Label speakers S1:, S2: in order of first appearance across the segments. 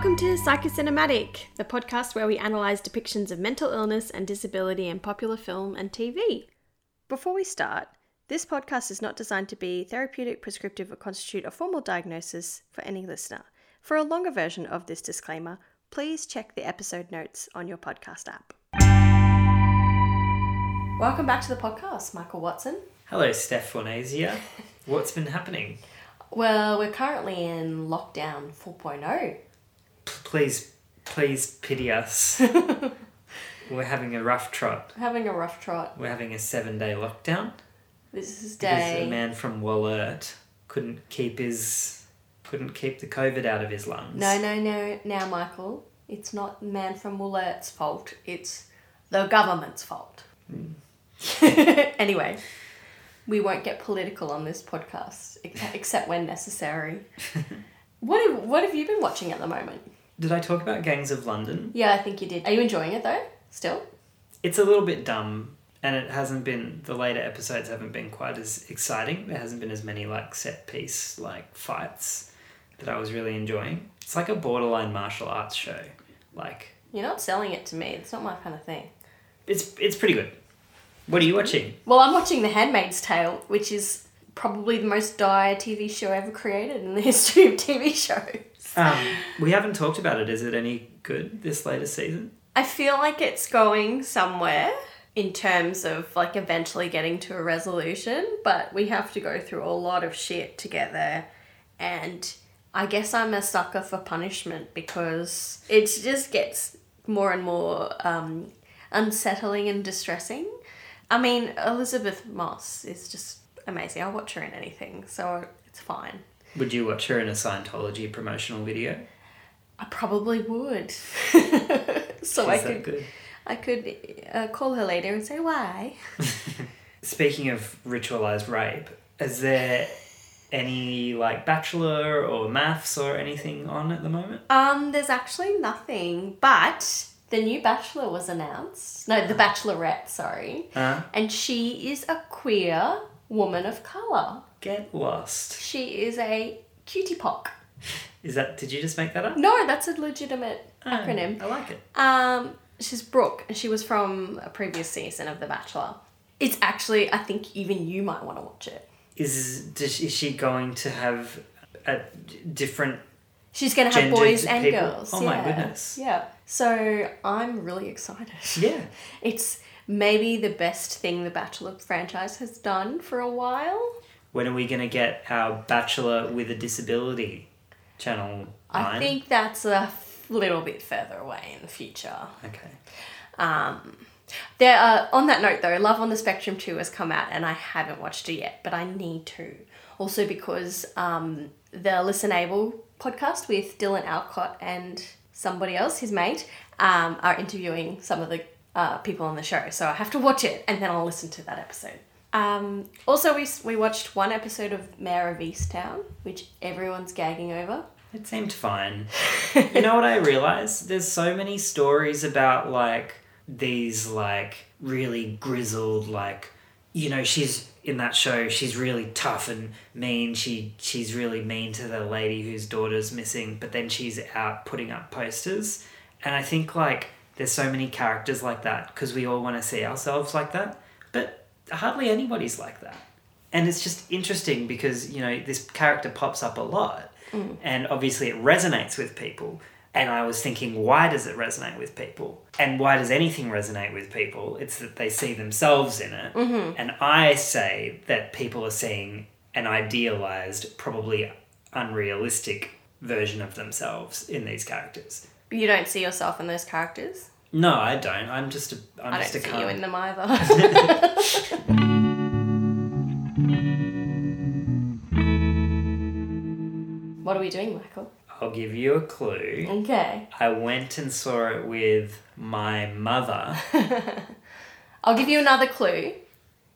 S1: Welcome to Psychocinematic, the podcast where we analyse depictions of mental illness and disability in popular film and TV. Before we start, this podcast is not designed to be therapeutic, prescriptive, or constitute a formal diagnosis for any listener. For a longer version of this disclaimer, please check the episode notes on your podcast app. Welcome back to the podcast, Michael Watson.
S2: Hello, Steph Fornasia. What's been happening?
S1: Well, we're currently in lockdown oh. 4.0.
S2: Please, please pity us. We're having a rough trot.
S1: Having a rough trot.
S2: We're having a seven day lockdown
S1: This is
S2: because
S1: day.
S2: the man from Wollert couldn't keep his couldn't keep the COVID out of his lungs.
S1: No, no, no. Now, Michael, it's not the man from Wollert's fault. It's the government's fault. Hmm. anyway, we won't get political on this podcast, except when necessary. what have, What have you been watching at the moment?
S2: Did I talk about Gangs of London?
S1: Yeah, I think you did. Are you enjoying it though? Still?
S2: It's a little bit dumb and it hasn't been the later episodes haven't been quite as exciting. There hasn't been as many like set piece like fights that I was really enjoying. It's like a borderline martial arts show. Like
S1: You're not selling it to me. It's not my kind of thing.
S2: It's it's pretty good. What are you watching?
S1: Well, I'm watching The Handmaid's Tale, which is probably the most dire TV show ever created in the history of TV shows.
S2: Um, we haven't talked about it. Is it any good this latest season?
S1: I feel like it's going somewhere in terms of like eventually getting to a resolution, but we have to go through a lot of shit to get there. And I guess I'm a sucker for punishment because it just gets more and more um, unsettling and distressing. I mean, Elisabeth Moss is just amazing. I'll watch her in anything, so it's fine.
S2: Would you watch her in a Scientology promotional video?
S1: I probably would. so I could
S2: good?
S1: I could uh, call her later and say why.
S2: Speaking of ritualized rape, is there any like bachelor or MAFS or anything on at the moment?
S1: Um, there's actually nothing, but the new Bachelor was announced. No, the Bachelorette, sorry.
S2: Uh,
S1: And she is a queer woman of color.
S2: Get lost.
S1: She is a QTPOC.
S2: Is that? Did you just make that up?
S1: No, that's a legitimate
S2: Oh,
S1: acronym.
S2: I like it.
S1: Um, she's Brooke, and she was from a previous season of The Bachelor. It's actually, I think even you might want to watch it.
S2: Is does, is she going to have a different?
S1: She's going to have boys and
S2: people?
S1: girls.
S2: Oh my goodness.
S1: Yeah. So I'm really excited.
S2: Yeah.
S1: It's maybe the best thing the Bachelor franchise has done for a while.
S2: When are we gonna get our Bachelor with a Disability channel
S1: I think that's a little bit further away in the future.
S2: Okay.
S1: Um, there are, on that note though, Love on the Spectrum 2 has come out and I haven't watched it yet, but I need to. Also because um, the Listen Able podcast with Dylan Alcott and somebody else, his mate, um, are interviewing some of the uh, people on the show. So I have to watch it and then I'll listen to that episode. Um, also, we, we watched one episode of Mare of Easttown, which everyone's gagging over.
S2: It seemed fine. you know what I realized? There's so many stories about like these like really grizzled like you know she's in that show she's really tough and mean she she's really mean to the lady whose daughter's missing but then she's out putting up posters and I think like there's so many characters like that because we all want to see ourselves like that but hardly anybody's like that. And it's just interesting because you know this character pops up a lot mm. and obviously it resonates with people. And i was thinking why does it resonate with people? And why does anything resonate with people? It's that they see themselves in it. Mm-hmm. And i say that people are seeing an idealized probably unrealistic version of themselves in these characters.
S1: You don't see yourself in those characters?
S2: No i don't i'm just a i'm
S1: I don't
S2: just a
S1: see
S2: cunt.
S1: you in them either. what are we doing, Michael?
S2: i'll give you a clue
S1: Okay.
S2: i went and saw it with my mother
S1: I'll give you another clue.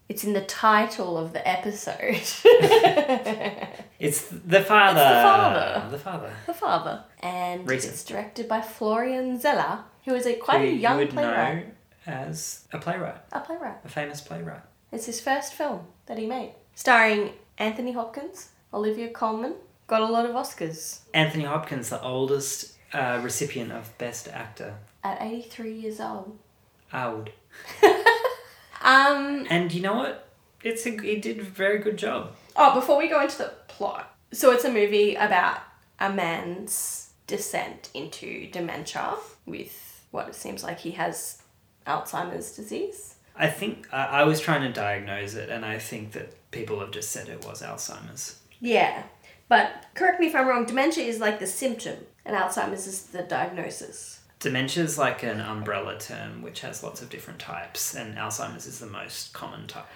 S1: It's in the title of the episode.
S2: It's the father.
S1: father.
S2: The father.
S1: the father. And
S2: Recent.
S1: it's directed by Florian Zeller, who is a quite
S2: Who
S1: a young
S2: you would
S1: playwright.
S2: know as a playwright,
S1: A playwright.
S2: a famous playwright.
S1: It's his first film that he made. Starring Anthony Hopkins, Olivia Colman. Got a lot of Oscars.
S2: Anthony Hopkins, the oldest uh, recipient of Best Actor.
S1: At 83 years old.
S2: Old.
S1: Um,
S2: And you know what? It's a, he did a very good job.
S1: oh, before we go into the plot. So it's a movie about a man's descent into dementia with what it seems like he has Alzheimer's disease.
S2: I think I, I was trying to diagnose it, and I think that people have just said it was Alzheimer's.
S1: Yeah. But correct me if I'm wrong, dementia is like the symptom and Alzheimer's is the diagnosis.
S2: Dementia is like an umbrella term which has lots of different types, and Alzheimer's is the most common type.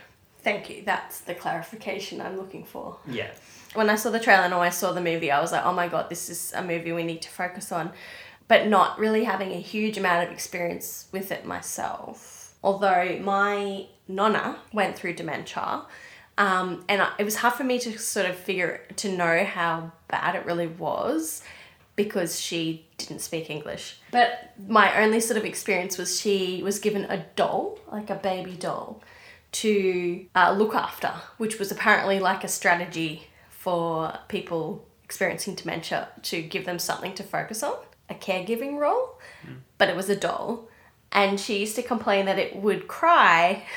S1: Thank you. That's the clarification I'm looking for.
S2: Yeah.
S1: When I saw the trailer and I saw the movie, I was like, oh my god, this is a movie we need to focus on. But not really having a huge amount of experience with it myself. Although my nonna went through dementia, um, and I, it was hard for me to sort of figure to know how bad it really was because she didn't speak English. But my only sort of experience was she was given a doll, like a baby doll, to uh, look after, which was apparently like a strategy for people experiencing dementia to give them something to focus on, a caregiving role. Hmm. But it was a doll. And she used to complain that it would cry.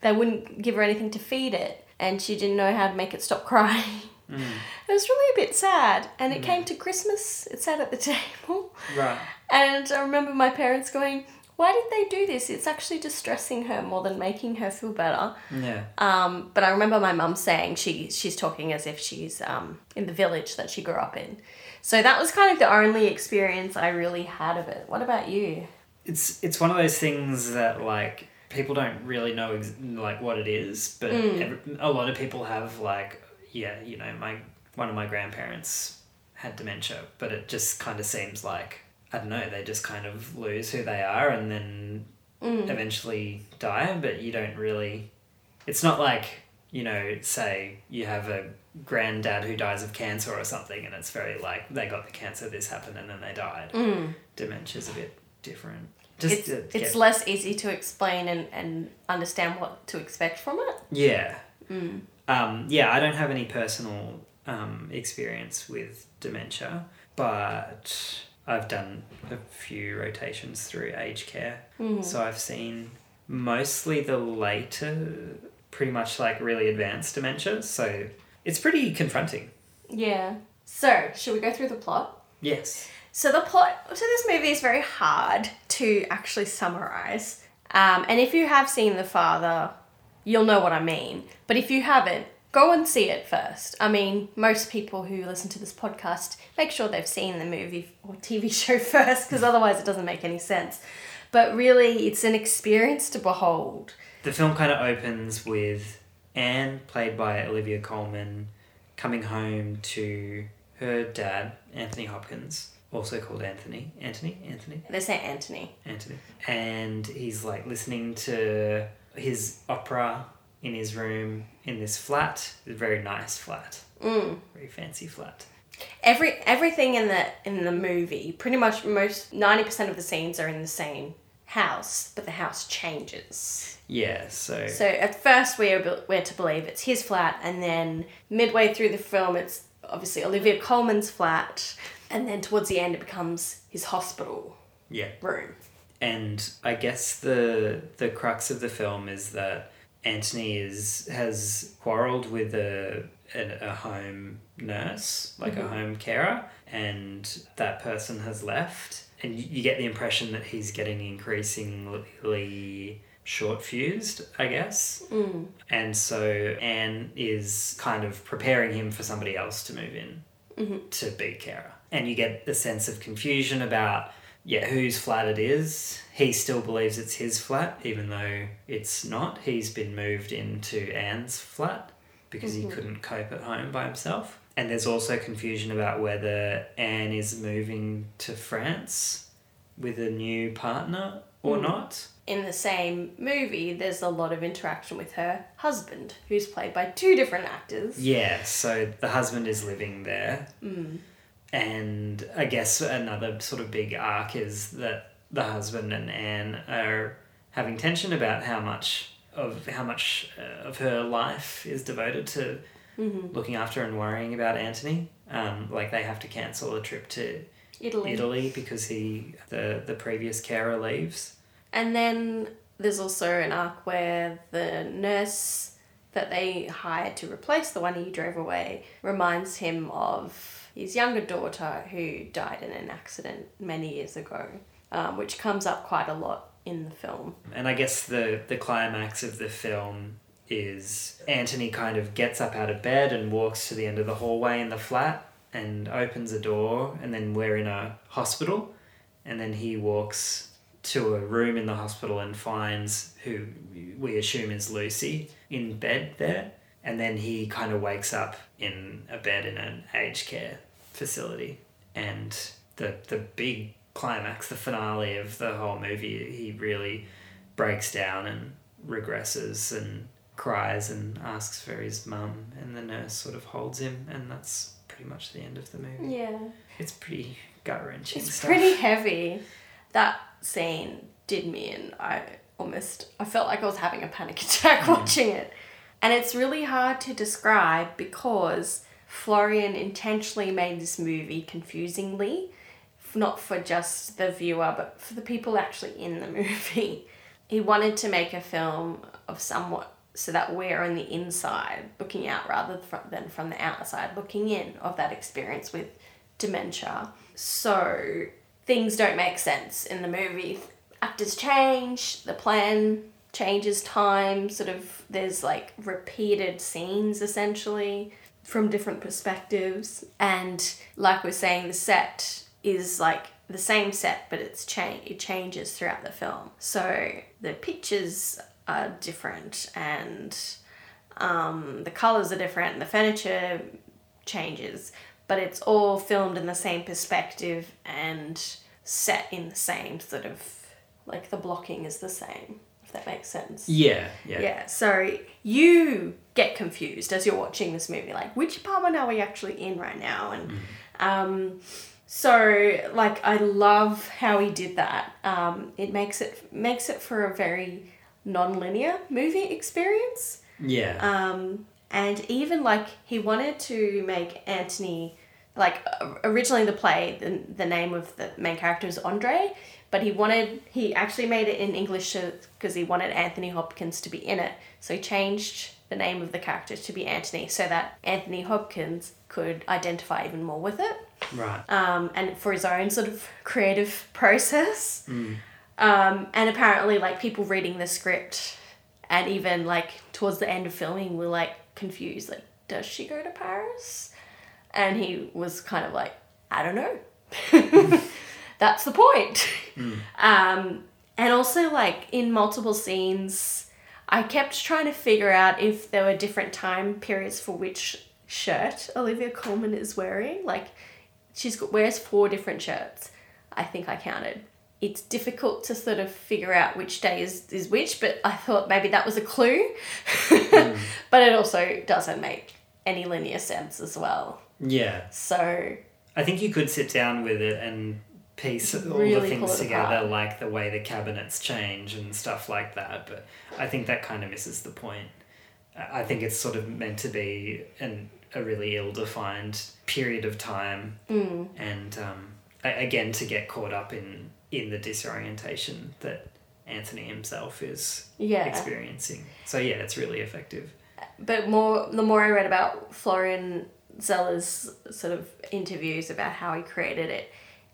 S1: They wouldn't give her anything to feed it. And she didn't know how to make it stop crying. Hmm. It was really a bit sad. And it hmm. came to Christmas, it sat at the table.
S2: Right.
S1: And I remember my parents going, Why did they do this? It's actually distressing her more than making her feel better.
S2: Yeah.
S1: Um, but I remember my mum saying she she's talking as if she's um, in the village that she grew up in. So that was kind of the only experience I really had of it. What about you?
S2: It's it's one of those things that like people don't really know ex- like what it is, but every, a lot of people have like yeah, you know, my one of my grandparents had dementia, but it just kind of seems like I don't know, they just kind of lose who they are and then eventually die, but you don't really it's not like, you know, say you have a granddad who dies of cancer or something and it's very like they got the cancer, this happened and then they died. Dementia's a bit different. Just
S1: It's,
S2: to
S1: it's less easy to explain and, and understand what to expect from it.
S2: Yeah. Um, yeah, I don't have any personal um, experience with dementia, but I've done a few rotations through aged care. So I've seen mostly the later, pretty much like really advanced dementia. So it's pretty confronting.
S1: Yeah. So, should we go through the plot?
S2: Yes.
S1: So the plot to this movie is very hard to actually summarize. Um, and if you have seen The Father, you'll know what I mean. But if you haven't, go and see it first. I mean, most people who listen to this podcast make sure they've seen the movie or TV show first, because otherwise it doesn't make any sense. But really, it's an experience to behold.
S2: The film kind of opens with Anne, played by Olivia Colman, coming home to her dad, Anthony Hopkins, also called Anthony. Anthony? Anthony?
S1: They say Anthony.
S2: Anthony. And he's like listening to his opera in his room in this flat. A very nice flat.
S1: Mm.
S2: Very fancy flat.
S1: Every everything in the in the movie, pretty much most ninety percent of the scenes are in the same house, but the house changes.
S2: Yeah, so,
S1: So at first we're we're to believe it's his flat, and then midway through the film, it's obviously Olivia Colman's flat, and then towards the end, it becomes his hospital
S2: yeah.
S1: room.
S2: And I guess the the crux of the film is that Anthony is has quarreled with a a, a home nurse, like a home carer, and that person has left. And you, you get the impression that he's getting increasingly short fused, I guess.
S1: Mm.
S2: And so Anne is kind of preparing him for somebody else to move in to be carer. And you get a sense of confusion about, yeah, whose flat it is. He still believes it's his flat, even though it's not. He's been moved into Anne's flat because he mm-hmm. couldn't cope at home by himself. And there's also confusion about whether Anne is moving to France with a new partner or mm-hmm. not.
S1: In the same movie, there's a lot of interaction with her husband, who's played by two different actors.
S2: Yeah, so the husband is living there. Mm. And I guess another sort of big arc is that the husband and Anne are having tension about how much of how much uh, of her life is devoted to looking after and worrying about Anthony. Um, like they have to cancel a trip to
S1: Italy.
S2: Italy because he the the previous carer leaves.
S1: And then there's also an arc where the nurse that they hired to replace the one he drove away reminds him of his younger daughter who died in an accident many years ago, um, which comes up quite a lot in the film.
S2: And I guess the the climax of the film is Anthony kind of gets up out of bed and walks to the end of the hallway in the flat and opens a door and then we're in a hospital and then he walks to a room in the hospital and finds who we assume is Lucy in bed there and then he kind of wakes up in a bed in an aged care facility and the the big climax the finale of the whole movie he really breaks down and regresses and cries and asks for his mum and the nurse sort of holds him and that's pretty much the end of the movie
S1: Yeah.
S2: it's pretty gut wrenching
S1: It's
S2: stuff
S1: pretty heavy. That scene did me and I almost I felt like I was having a panic attack mm. watching it. And it's really hard to describe because Florian intentionally made this movie confusingly, not for just the viewer, but for the people actually in the movie. He wanted to make a film of somewhat so that we're on the inside looking out rather than from the outside looking in of that experience with dementia. So things don't make sense in the movie. Actors change, the plan changes time, sort of, there's like repeated scenes essentially from different perspectives. And like we're saying, the set is like the same set, but it's change it changes throughout the film. So the pictures are different and um, the colors are different, and the furniture changes, but it's all filmed in the same perspective and set in the same sort of like the blocking is the same, that makes sense.
S2: yeah yeah,
S1: Yeah, so you get confused as you're watching this movie, like which apartment are we actually in right now? And um, so like I love how he did that. Um, it makes it makes it for a very non-linear movie experience.
S2: yeah.
S1: Um, and even like he wanted to make Anthony, like originally the play, the, the name of the main character is Andre, but he wanted, he actually made it in English because he wanted Anthony Hopkins to be in it. So he changed the name of the character to be Anthony so that Anthony Hopkins could identify even more with it
S2: right
S1: um, and for his own sort of creative process. Um, and apparently, like people reading the script, and even like towards the end of filming, were like confused. Like, does she go to Paris? And he was kind of like, I don't know. That's the point. Um, and also, like in multiple scenes, I kept trying to figure out if there were different time periods for which shirt Olivia Colman is wearing. Like, she's got, wears four different shirts. I think I counted. It's difficult to sort of figure out which day is, is which, but I thought maybe that was a clue. but it also doesn't make any linear sense as well.
S2: yeah
S1: So,
S2: I think you could sit down with it and piece all the
S1: Really
S2: things together,
S1: apart.
S2: like the way the cabinets change and stuff like that. But I think that kind of misses the point. I think it's sort of meant to be an, a really ill-defined period of time,
S1: mm,
S2: and um, again to get caught up in in the disorientation that Anthony himself is
S1: yeah.
S2: experiencing. So yeah, it's really effective.
S1: but more the more I read about Florian Zeller's sort of interviews about how he created it,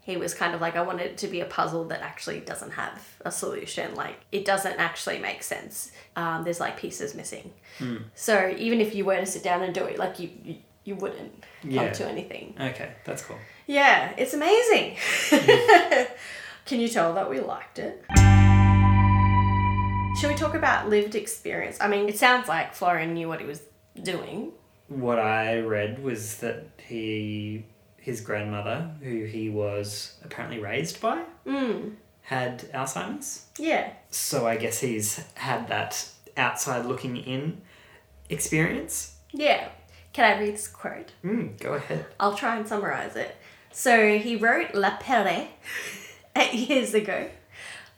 S1: he was kind of like, I want it to be a puzzle that actually doesn't have a solution. Like it doesn't actually make sense. Um, there's like pieces missing. So even if you were to sit down and do it, like you you, you wouldn't
S2: Yeah.
S1: come to anything.
S2: Okay, that's cool.
S1: Yeah, it's amazing. Can you tell that we liked it? Should we talk about lived experience? I mean, it sounds like Florian knew what he was doing.
S2: What I read was that he, his grandmother, who he was apparently raised by,
S1: Mm.
S2: had Alzheimer's.
S1: Yeah.
S2: So I guess he's had that outside looking in experience.
S1: Yeah. Can I read this quote?
S2: Mm, go ahead.
S1: I'll try and summarize it. So he wrote La Pere eight years ago,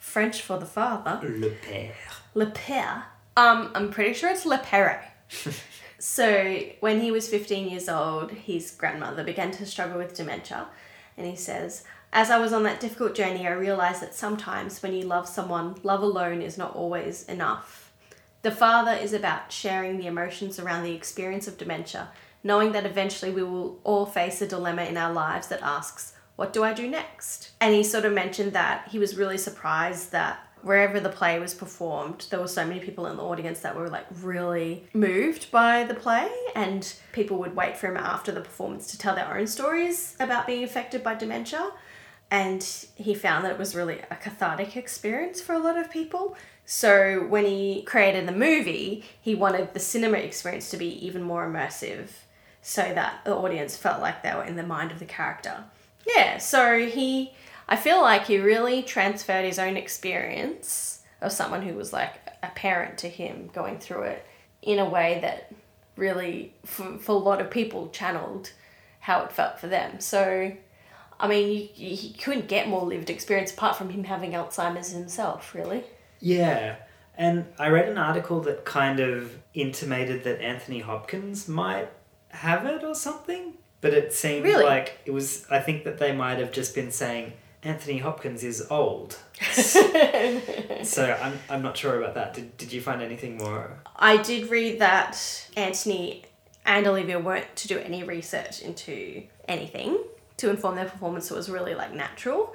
S1: French for the father.
S2: Le père.
S1: Le Pere. Um, I'm pretty sure it's Le Pere. so when he was 15 years old, his grandmother began to struggle with dementia, and he says, As I was on that difficult journey, I realized that sometimes when you love someone, love alone is not always enough. The Father is about sharing the emotions around the experience of dementia, knowing that eventually we will all face a dilemma in our lives that asks, What do I do next? And he sort of mentioned that he was really surprised that wherever the play was performed, there were so many people in the audience that were like really moved by the play, and people would wait for him after the performance to tell their own stories about being affected by dementia. And he found that it was really a cathartic experience for a lot of people. So when he created the movie, he wanted the cinema experience to be even more immersive so that the audience felt like they were in the mind of the character. Yeah, so he I feel like he really transferred his own experience of someone who was like a parent to him going through it in a way that really, for, for a lot of people, channeled how it felt for them. So, I mean, you, you couldn't get more lived experience apart from him having Alzheimer's himself, really.
S2: Yeah. And I read an article that kind of intimated that Anthony Hopkins might have it or something. But it seemed
S1: Really?
S2: like it was, I think that they might have just been saying Anthony Hopkins is old. so I'm, I'm not sure about that. Did, did you find anything more?
S1: I did read that Anthony and Olivia weren't to do any research into anything to inform their performance. So it was really like natural.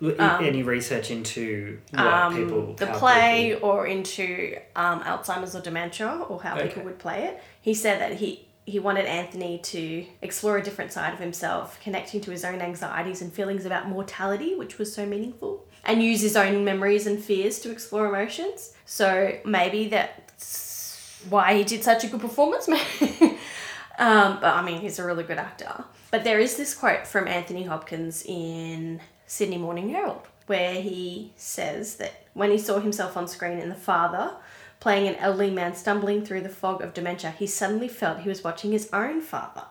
S2: Any research into what
S1: um,
S2: people.
S1: the play
S2: people-
S1: or into um, Alzheimer's or dementia or how
S2: Okay.
S1: people would play it. He said that he he wanted Anthony to explore a different side of himself, connecting to his own anxieties and feelings about mortality, which was so meaningful, and use his own memories and fears to explore emotions. So maybe that's why he did such a good performance. um, but I mean, he's a really good actor. But there is this quote from Anthony Hopkins in Sydney Morning Herald where he says that when he saw himself on screen in The Father, playing an elderly man stumbling through the fog of dementia, he suddenly felt he was watching his own father.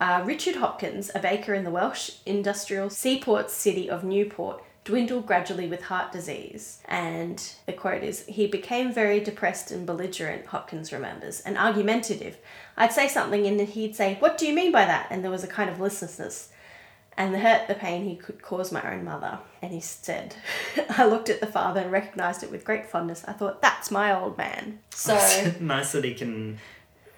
S1: Uh, Richard Hopkins, a baker in the Welsh industrial seaport city of Newport, dwindled gradually with heart disease. And the quote is He became very depressed and belligerent, Hopkins remembers, and argumentative. I'd say something and he'd say, What do you mean by that? And there was a kind of listlessness. And the hurt, the pain he could cause my own mother. And he said, I looked at the father and recognised it with great fondness. I thought, that's my old man. So,
S2: nice that he can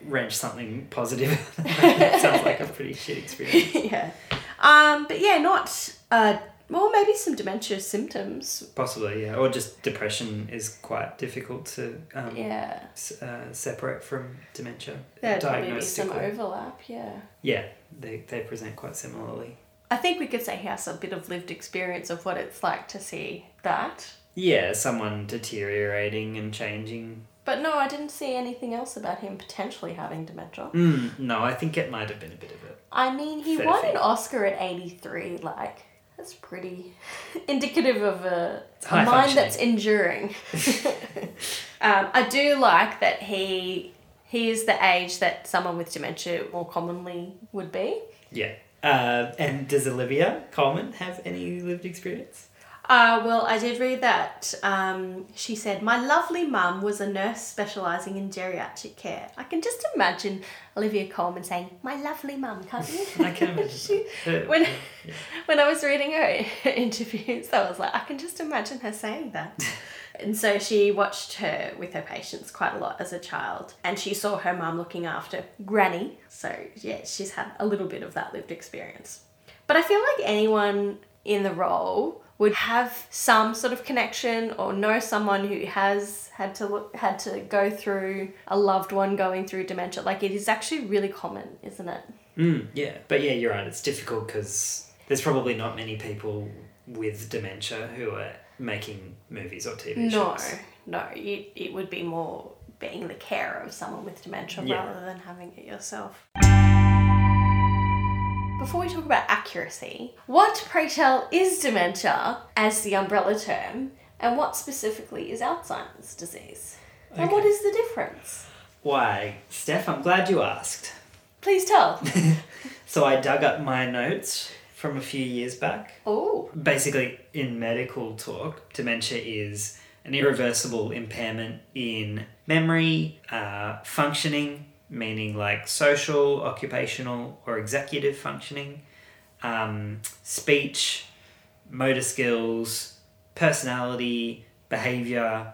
S2: wrench something positive. it sounds like a pretty shit experience.
S1: yeah. Um, but yeah, not, uh, well, maybe some dementia symptoms.
S2: Possibly, yeah. Or just depression is quite difficult to um,
S1: Yeah.
S2: s- uh, separate from dementia.
S1: There'd probably be some overlap, yeah.
S2: Yeah, they, they present quite similarly.
S1: I think we could say he has a bit of lived experience of what it's like to see that.
S2: Yeah, someone deteriorating and changing.
S1: But no, I didn't see anything else about him potentially having dementia.
S2: Mm, no, I think it might have been a bit of it.
S1: I mean, he
S2: Fair
S1: won
S2: thing.
S1: an Oscar at 83. Like, that's pretty indicative of a, a mind that's enduring. um, I do like that he he is the age that someone with dementia more commonly would be.
S2: Yeah. Uh, and does Olivia Colman have any lived experience?
S1: Uh, well, I did read that. Um, she said, My lovely mum was a nurse specialising in geriatric care. I can just imagine Olivia Colman saying, My lovely mum, can't you?
S2: I can imagine.
S1: She- when,
S2: yeah.
S1: when I was reading her interviews, I was like, I can just imagine her saying that. and so she watched her with her patients quite a lot as a child, and she saw her mum looking after Granny. So, yeah, she's had a little bit of that lived experience. But I feel like anyone in the role would have some sort of connection or know someone who has had to look, had to go through a loved one going through dementia. Like it is actually really common, isn't it?
S2: Mm, yeah, but yeah, you're right. It's difficult because there's probably not many people with dementia who are making movies or TV
S1: No,
S2: shows.
S1: no, no, it, it would be more being the carer of someone with dementia
S2: Yeah.
S1: rather than having it yourself. Before we talk about accuracy, what, pray tell, is dementia as the umbrella term, and what specifically is Alzheimer's disease? And what is the difference?
S2: Why, Steph, I'm glad you asked.
S1: Please tell.
S2: So I dug up my notes from a few years back.
S1: oh,
S2: Basically, in medical talk, dementia is an irreversible impairment in memory, uh, functioning, meaning like social, occupational, or executive functioning, um, speech, motor skills, personality, behavior,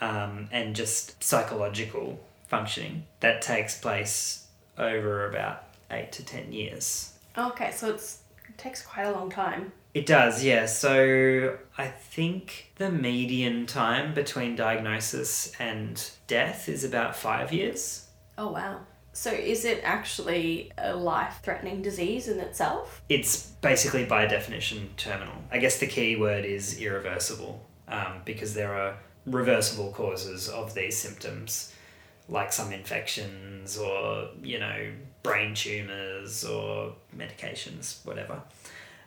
S2: um, and just psychological functioning that takes place over about eight to ten years.
S1: Okay, so it's, it takes quite a long time.
S2: It does, yeah. So I think the median time between diagnosis and death is about five years.
S1: Oh, wow. So is it actually a life threatening disease in itself?
S2: It's basically by definition terminal. I guess the key word is irreversible um, because there are reversible causes of these symptoms, like some infections or, you know, brain tumors or medications, whatever.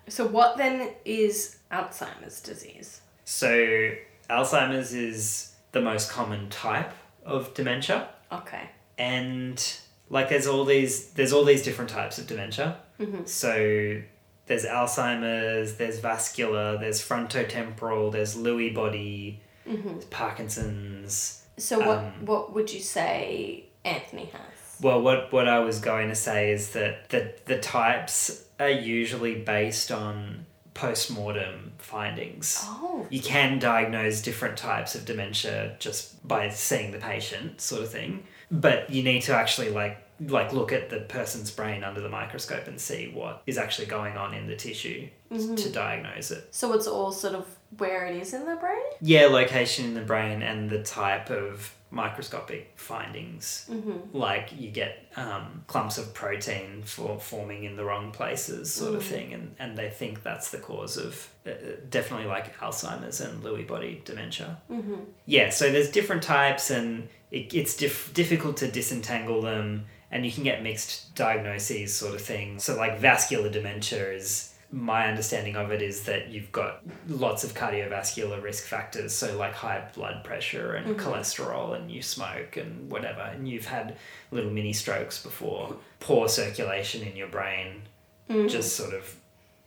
S1: So, what then is Alzheimer's disease?
S2: So, Alzheimer's is the most common type of dementia.
S1: Okay.
S2: And like there's all these there's all these different types of dementia. So there's alzheimer's there's vascular there's frontotemporal there's lewy body there's parkinson's
S1: So, what,
S2: Um,
S1: what would you say Anthony has?
S2: well what what i was going to say is that the the types are usually based on post-mortem findings.
S1: Oh,
S2: you can diagnose different types of dementia just by seeing the patient sort of thing but you need to actually like like look at the person's brain under the microscope and see what is actually going on in the tissue mm-hmm. to diagnose it
S1: so it's all sort of where it is in the brain?
S2: yeah location in the brain and the type of microscopic findings. Like you get um, clumps of protein for forming in the wrong places sort of thing and, and they think that's the cause of uh, definitely like alzheimer's and lewy body dementia. Yeah so there's different types and it, it's dif- difficult to disentangle them and you can get mixed diagnoses sort of thing. So like vascular dementia is my understanding of it is that you've got lots of cardiovascular risk factors so like high blood pressure and mm-hmm. cholesterol and you smoke and whatever and you've had little mini strokes before. Poor circulation in your brain mm-hmm. just sort of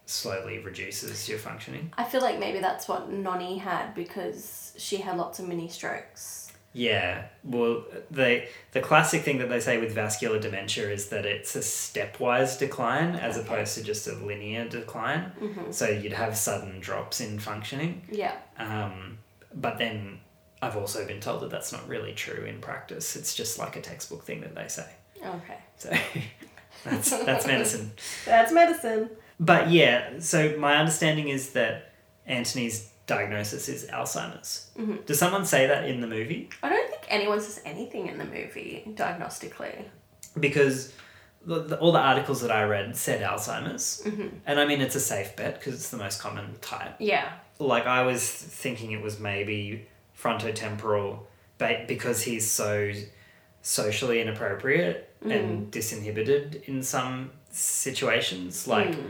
S2: slowly reduces your functioning.
S1: I feel like maybe that's what Nonny had because she had lots of mini strokes.
S2: Yeah, well, the the classic thing that they say with vascular dementia is that it's a stepwise decline as
S1: Okay.
S2: opposed to just a linear decline. So you'd have sudden drops in functioning.
S1: Yeah.
S2: Um, but then I've also been told that that's not really true in practice. It's just like a textbook thing that they say.
S1: Okay.
S2: So that's that's medicine.
S1: That's medicine.
S2: But yeah, so my understanding is that Anthony's diagnosis is Alzheimer's. Mm-hmm. Does someone say that in the movie?
S1: I don't think anyone says anything in the movie diagnostically.
S2: because the, the, all the articles that I read said Alzheimer's, mm-hmm. and I mean it's a safe bet because it's the most common type.
S1: Yeah.
S2: Like I was thinking it was maybe frontotemporal, but because he's so socially inappropriate and mm-hmm. disinhibited in some situations, like mm.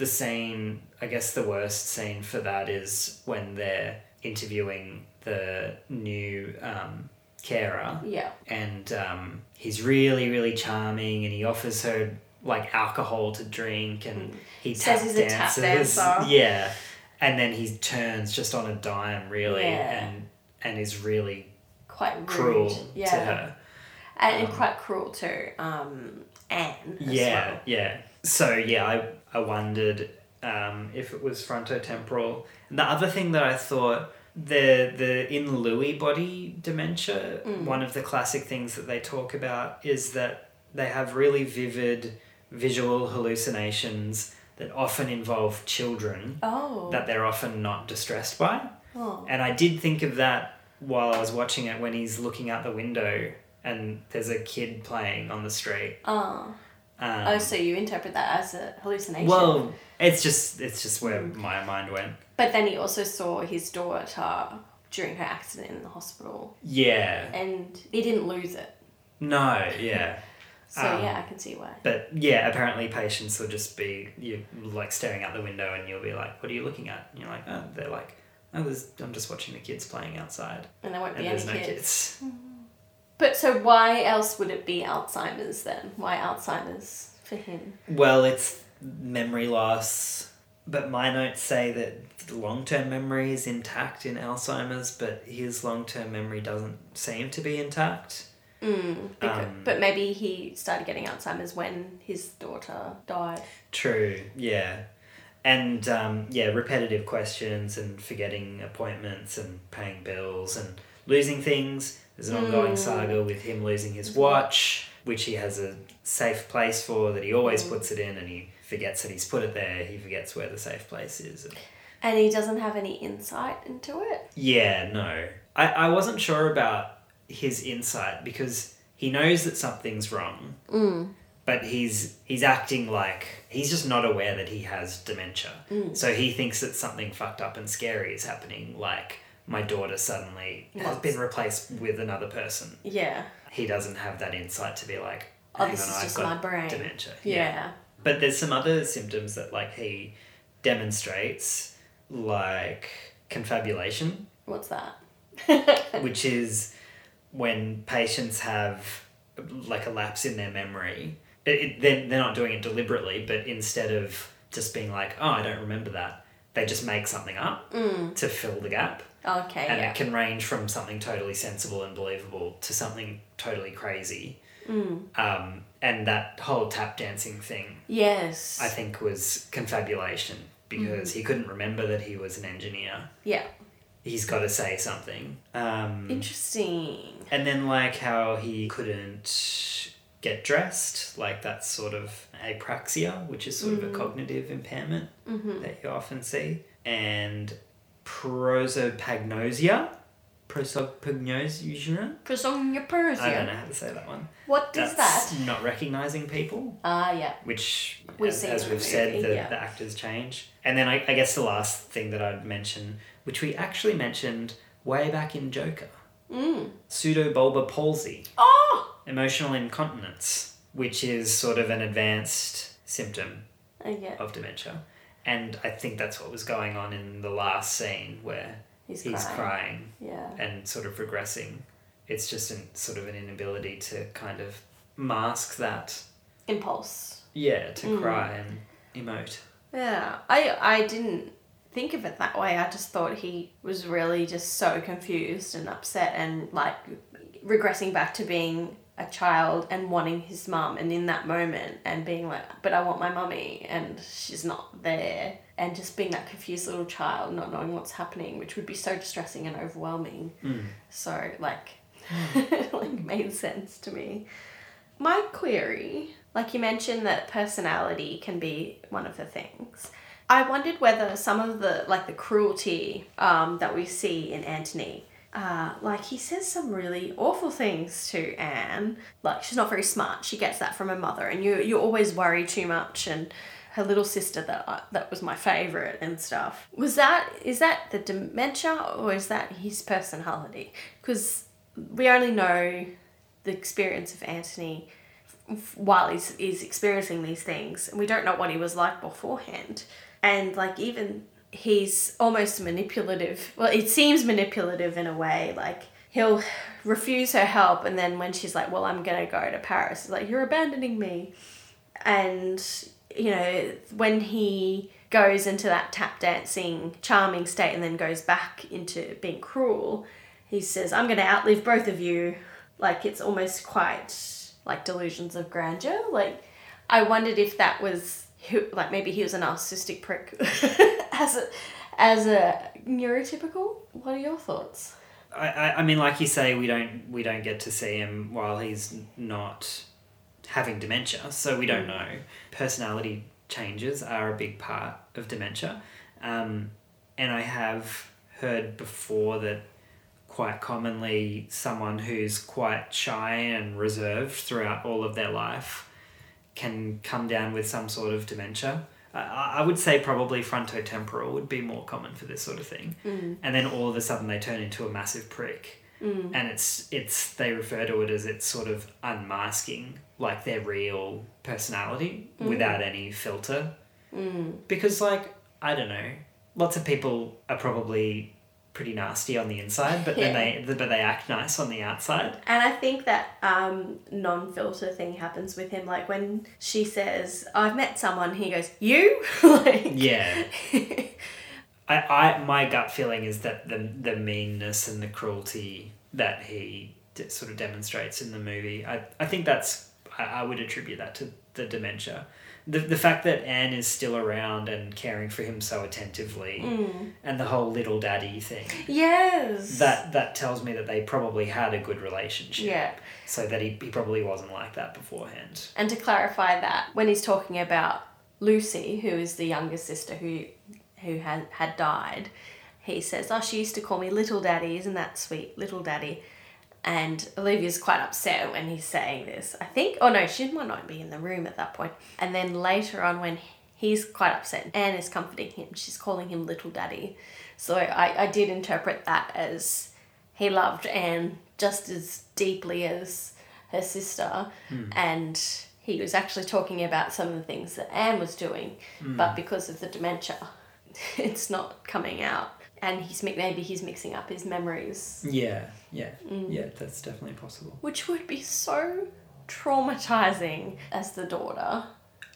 S2: The scene. I guess the worst scene for that is when they're interviewing the new um, carer
S1: Yeah.
S2: and um, he's really really charming and he offers her like alcohol to drink and he
S1: Says he's a tap
S2: dances
S1: dancer.
S2: yeah and then he turns just on a dime really
S1: Yeah.
S2: and and is really
S1: Quite rude.
S2: cruel
S1: Yeah.
S2: to her
S1: And, and quite cruel to um, Anne
S2: yeah
S1: well.
S2: yeah so yeah i i wondered um, if it was frontotemporal and the other thing that i thought the the in lewy body dementia
S1: Mm.
S2: one of the classic things that they talk about is that they have really vivid visual hallucinations that often involve children
S1: Oh.
S2: that they're often not distressed by
S1: oh.
S2: and I did think of that while I was watching it when he's looking out the window and there's a kid playing on the street.
S1: Oh.
S2: Um,
S1: oh, so you interpret that as a hallucination.
S2: well, it's just it's just where my mind went.
S1: But then he also saw his daughter during her accident in the hospital
S2: Yeah.
S1: and he didn't lose it.
S2: No. Yeah.
S1: So
S2: Um,
S1: yeah, I can see why.
S2: But yeah, apparently patients will just be you like staring out the window and you'll be like, "What are you looking at?" And you're like, "Oh, they're like, oh, I'm just watching the kids playing outside,
S1: And there won't
S2: and
S1: be any
S2: no
S1: kids.
S2: kids."
S1: But so why else would it be Alzheimer's then? Why Alzheimer's for him?
S2: Well, it's memory loss, but my notes say that long term memory is intact in Alzheimer's, but his long term memory doesn't seem to be intact.
S1: Mm, because,
S2: Um,
S1: but maybe he started getting Alzheimer's when his daughter died.
S2: True, yeah. And um, yeah, repetitive questions and forgetting appointments and paying bills and losing things. There's an ongoing
S1: Mm.
S2: saga with him losing his watch, which he has a safe place for that he always
S1: Mm.
S2: puts it in and he forgets that he's put it there. He forgets where the safe place is. And
S1: And he doesn't have any insight into it.
S2: yeah, no. I, I wasn't sure about his insight because he knows that something's wrong,
S1: Mm.
S2: but he's he's acting like he's just not aware that he has dementia.
S1: Mm.
S2: So he thinks that something fucked up and scary is happening, like my daughter suddenly has been replaced with another person.
S1: Yeah.
S2: He doesn't have that insight to be like,
S1: Oh, this
S2: on,
S1: is
S2: I've
S1: just my brain.
S2: dementia.
S1: Yeah.
S2: But there's some other symptoms that like he demonstrates, like confabulation,
S1: What's that?
S2: which is when patients have like a lapse in their memory. It, they're, they're not doing it deliberately, but instead of just being like, oh, I don't remember that, they just make something up
S1: Mm.
S2: to fill the gap.
S1: Okay.
S2: and
S1: yeah.
S2: it can range from something totally sensible and believable to something totally crazy.
S1: Mm.
S2: Um, and that whole tap dancing thing,
S1: Yes.
S2: I think, was confabulation because he couldn't remember that he was an engineer.
S1: yeah.
S2: He's got to say something. Um,
S1: Interesting.
S2: and then, like, how he couldn't get dressed, like that's sort of apraxia, which is sort of a cognitive impairment
S1: Mm-hmm.
S2: that you often see, and prosopagnosia. Prosopagnosia?
S1: Personia
S2: I don't know how to say that one.
S1: What is
S2: That's
S1: that?
S2: not recognizing people,
S1: Ah, yeah.
S2: which,
S1: We
S2: as, as we've said,
S1: movie,
S2: the,
S1: yeah.
S2: the actors change. And then I, I guess the last thing that I'd mention, which we actually mentioned way back in Joker
S1: Mm.
S2: pseudobulbar palsy,
S1: Oh!
S2: emotional incontinence, which is sort of an advanced symptom of dementia. And I think that's what was going on in the last scene where
S1: He's,
S2: he's
S1: crying.
S2: crying
S1: Yeah.
S2: and sort of regressing. It's just an, sort of an inability to kind of mask that,
S1: Impulse.
S2: yeah, to
S1: Mm.
S2: cry and emote.
S1: Yeah. I I didn't think of it that way. I just thought he was really just so confused and upset and like regressing back to being a child and wanting his mum and in that moment and being like but I want my mummy and she's not there and just being that confused little child not knowing what's happening which would be so distressing and overwhelming.
S2: Mm.
S1: so like like made sense to me. My query like you mentioned that personality can be one of the things. I wondered whether some of the like the cruelty um, that we see in anthony uh, like he says some really awful things to Anne. Like she's not very smart. She gets that from her mother, and you you always worry too much. And her little sister that I, that was my favorite and stuff. Was that is that the dementia or is that his personality? Because we only know the experience of Anthony while he's, he's experiencing these things, and we don't know what he was like beforehand. And like even he's almost manipulative. Well, it seems manipulative in a way. Like he'll refuse her help, and then when she's like, "Well, I'm gonna go to Paris," he's like, "You're abandoning me," and you know when he goes into that tap dancing charming state and then goes back into being cruel he says i'm going to outlive both of you like it's almost quite like delusions of grandeur like i wondered if that was who like maybe he was a narcissistic prick as a as a neurotypical what are your thoughts?
S2: I, I, I mean, like you say, we don't we don't get to see him while he's not having dementia, so we don't know. Personality changes are a big part of dementia, um, and I have heard before that quite commonly someone who's quite shy and reserved throughout all of their life can come down with some sort of dementia. I, I would say probably frontotemporal would be more common for this sort of thing. Mm. And then all of a sudden they turn into a massive prick. Mm. And it's it's they refer to it as it's sort of unmasking like their real personality mm. without any filter. Because like i don't know lots of people are probably pretty nasty on the inside but then they but they act nice on the outside
S1: And I think that um, non filter thing happens with him. Like when she says, I've met someone, he goes, You? like,
S2: yeah I, I my gut feeling is that the the meanness and the cruelty that he d- sort of demonstrates in the movie, I, I think that's I, I would attribute that to the dementia. The, the fact that Anne is still around and caring for him so attentively mm. and the whole little daddy thing
S1: Yes.
S2: that that tells me that they probably had a good relationship
S1: Yeah.
S2: so that he, he probably wasn't like that beforehand
S1: And to clarify that, when he's talking about Lucy, who is the younger sister who who had had died, he says, "Oh, she used to call me little daddy. Isn't that sweet, little daddy?" And Olivia's quite upset when he's saying this. I think. Oh no, she might not be in the room at that point. And then later on, when he's quite upset, Anne is comforting him. She's calling him little daddy. So I, I did interpret that as he loved Anne just as deeply as her sister, hmm. and he was actually talking about some of the things that Anne was doing, but hmm. because of the dementia, it's not coming out, and he's maybe he's mixing up his memories,
S2: yeah yeah
S1: Mm.
S2: yeah that's definitely possible
S1: which would be so traumatizing as the daughter.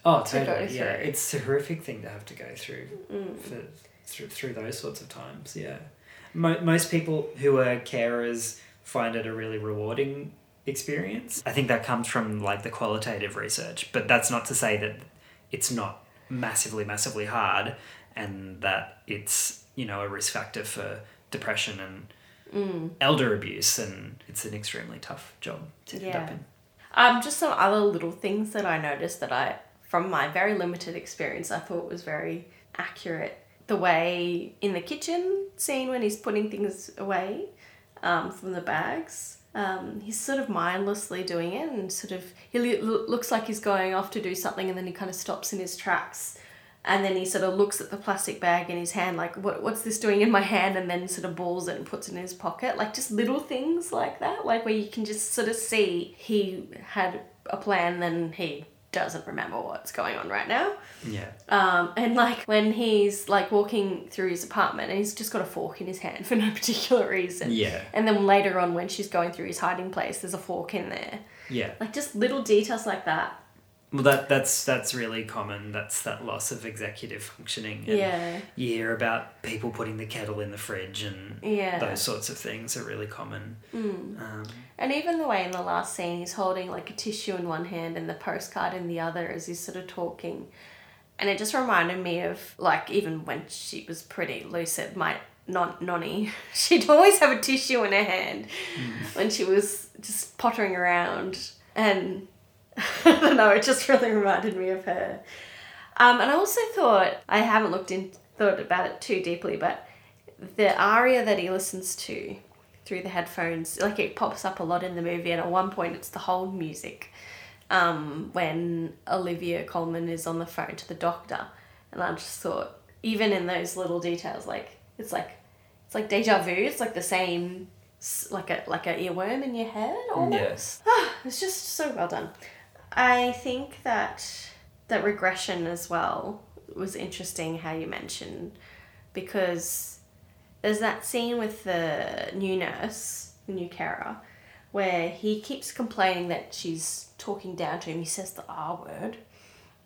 S2: oh
S1: to go
S2: totally yeah it's a horrific thing to have to go through
S1: Mm.
S2: for through, through those sorts of times yeah Mo- most people who are carers find it a really rewarding experience i think that comes from like the qualitative research but that's not to say that it's not massively massively hard and that it's you know a risk factor for depression and
S1: Mm.
S2: elder abuse and it's an extremely tough job to end up in
S1: Um, just some other little things that I noticed that I, from my very limited experience, I thought was very accurate. The way in the kitchen scene when he's putting things away um, from the bags, um, he's sort of mindlessly doing it and sort of, he lo- looks like he's going off to do something and then he kind of stops in his tracks. And then he sort of looks at the plastic bag in his hand, like, what, what's this doing in my hand? And then sort of balls it and puts it in his pocket. Like, just little things like that, like where you can just sort of see he had a plan, then he doesn't remember what's going on right now.
S2: yeah
S1: Um, and like when he's like walking through his apartment and he's just got a fork in his hand for no particular reason.
S2: yeah
S1: And then later on, when she's going through his hiding place, there's a fork in there.
S2: yeah
S1: Like just little details like that.
S2: Well, that that's that's really common. That's that loss of executive functioning. And
S1: Yeah.
S2: You hear about people putting the kettle in the fridge and
S1: Yeah.
S2: those sorts of things are really common.
S1: Mm.
S2: Um,
S1: And even the way in the last scene he's holding like a tissue in one hand and the postcard in the other as he's sort of talking. And it just reminded me of like even when she was pretty lucid, my non nonny, she'd always have a tissue in her hand when she was just pottering around. And I don't know, it just really reminded me of her. Um, and I also thought I haven't looked in thought about it too deeply, but the aria that he listens to through the headphones, like it pops up a lot in the movie, and at one point it's the whole music. Um, when Olivia Colman is on the phone to the doctor, and I just thought, even in those little details, like it's like it's like deja vu. It's like the same, like a like a earworm in your head almost. Ah, it's just so well done. I think that that regression as well was interesting. How you mentioned because there's that scene with the new nurse, the new carer, where he keeps complaining that she's talking down to him. He says the R word.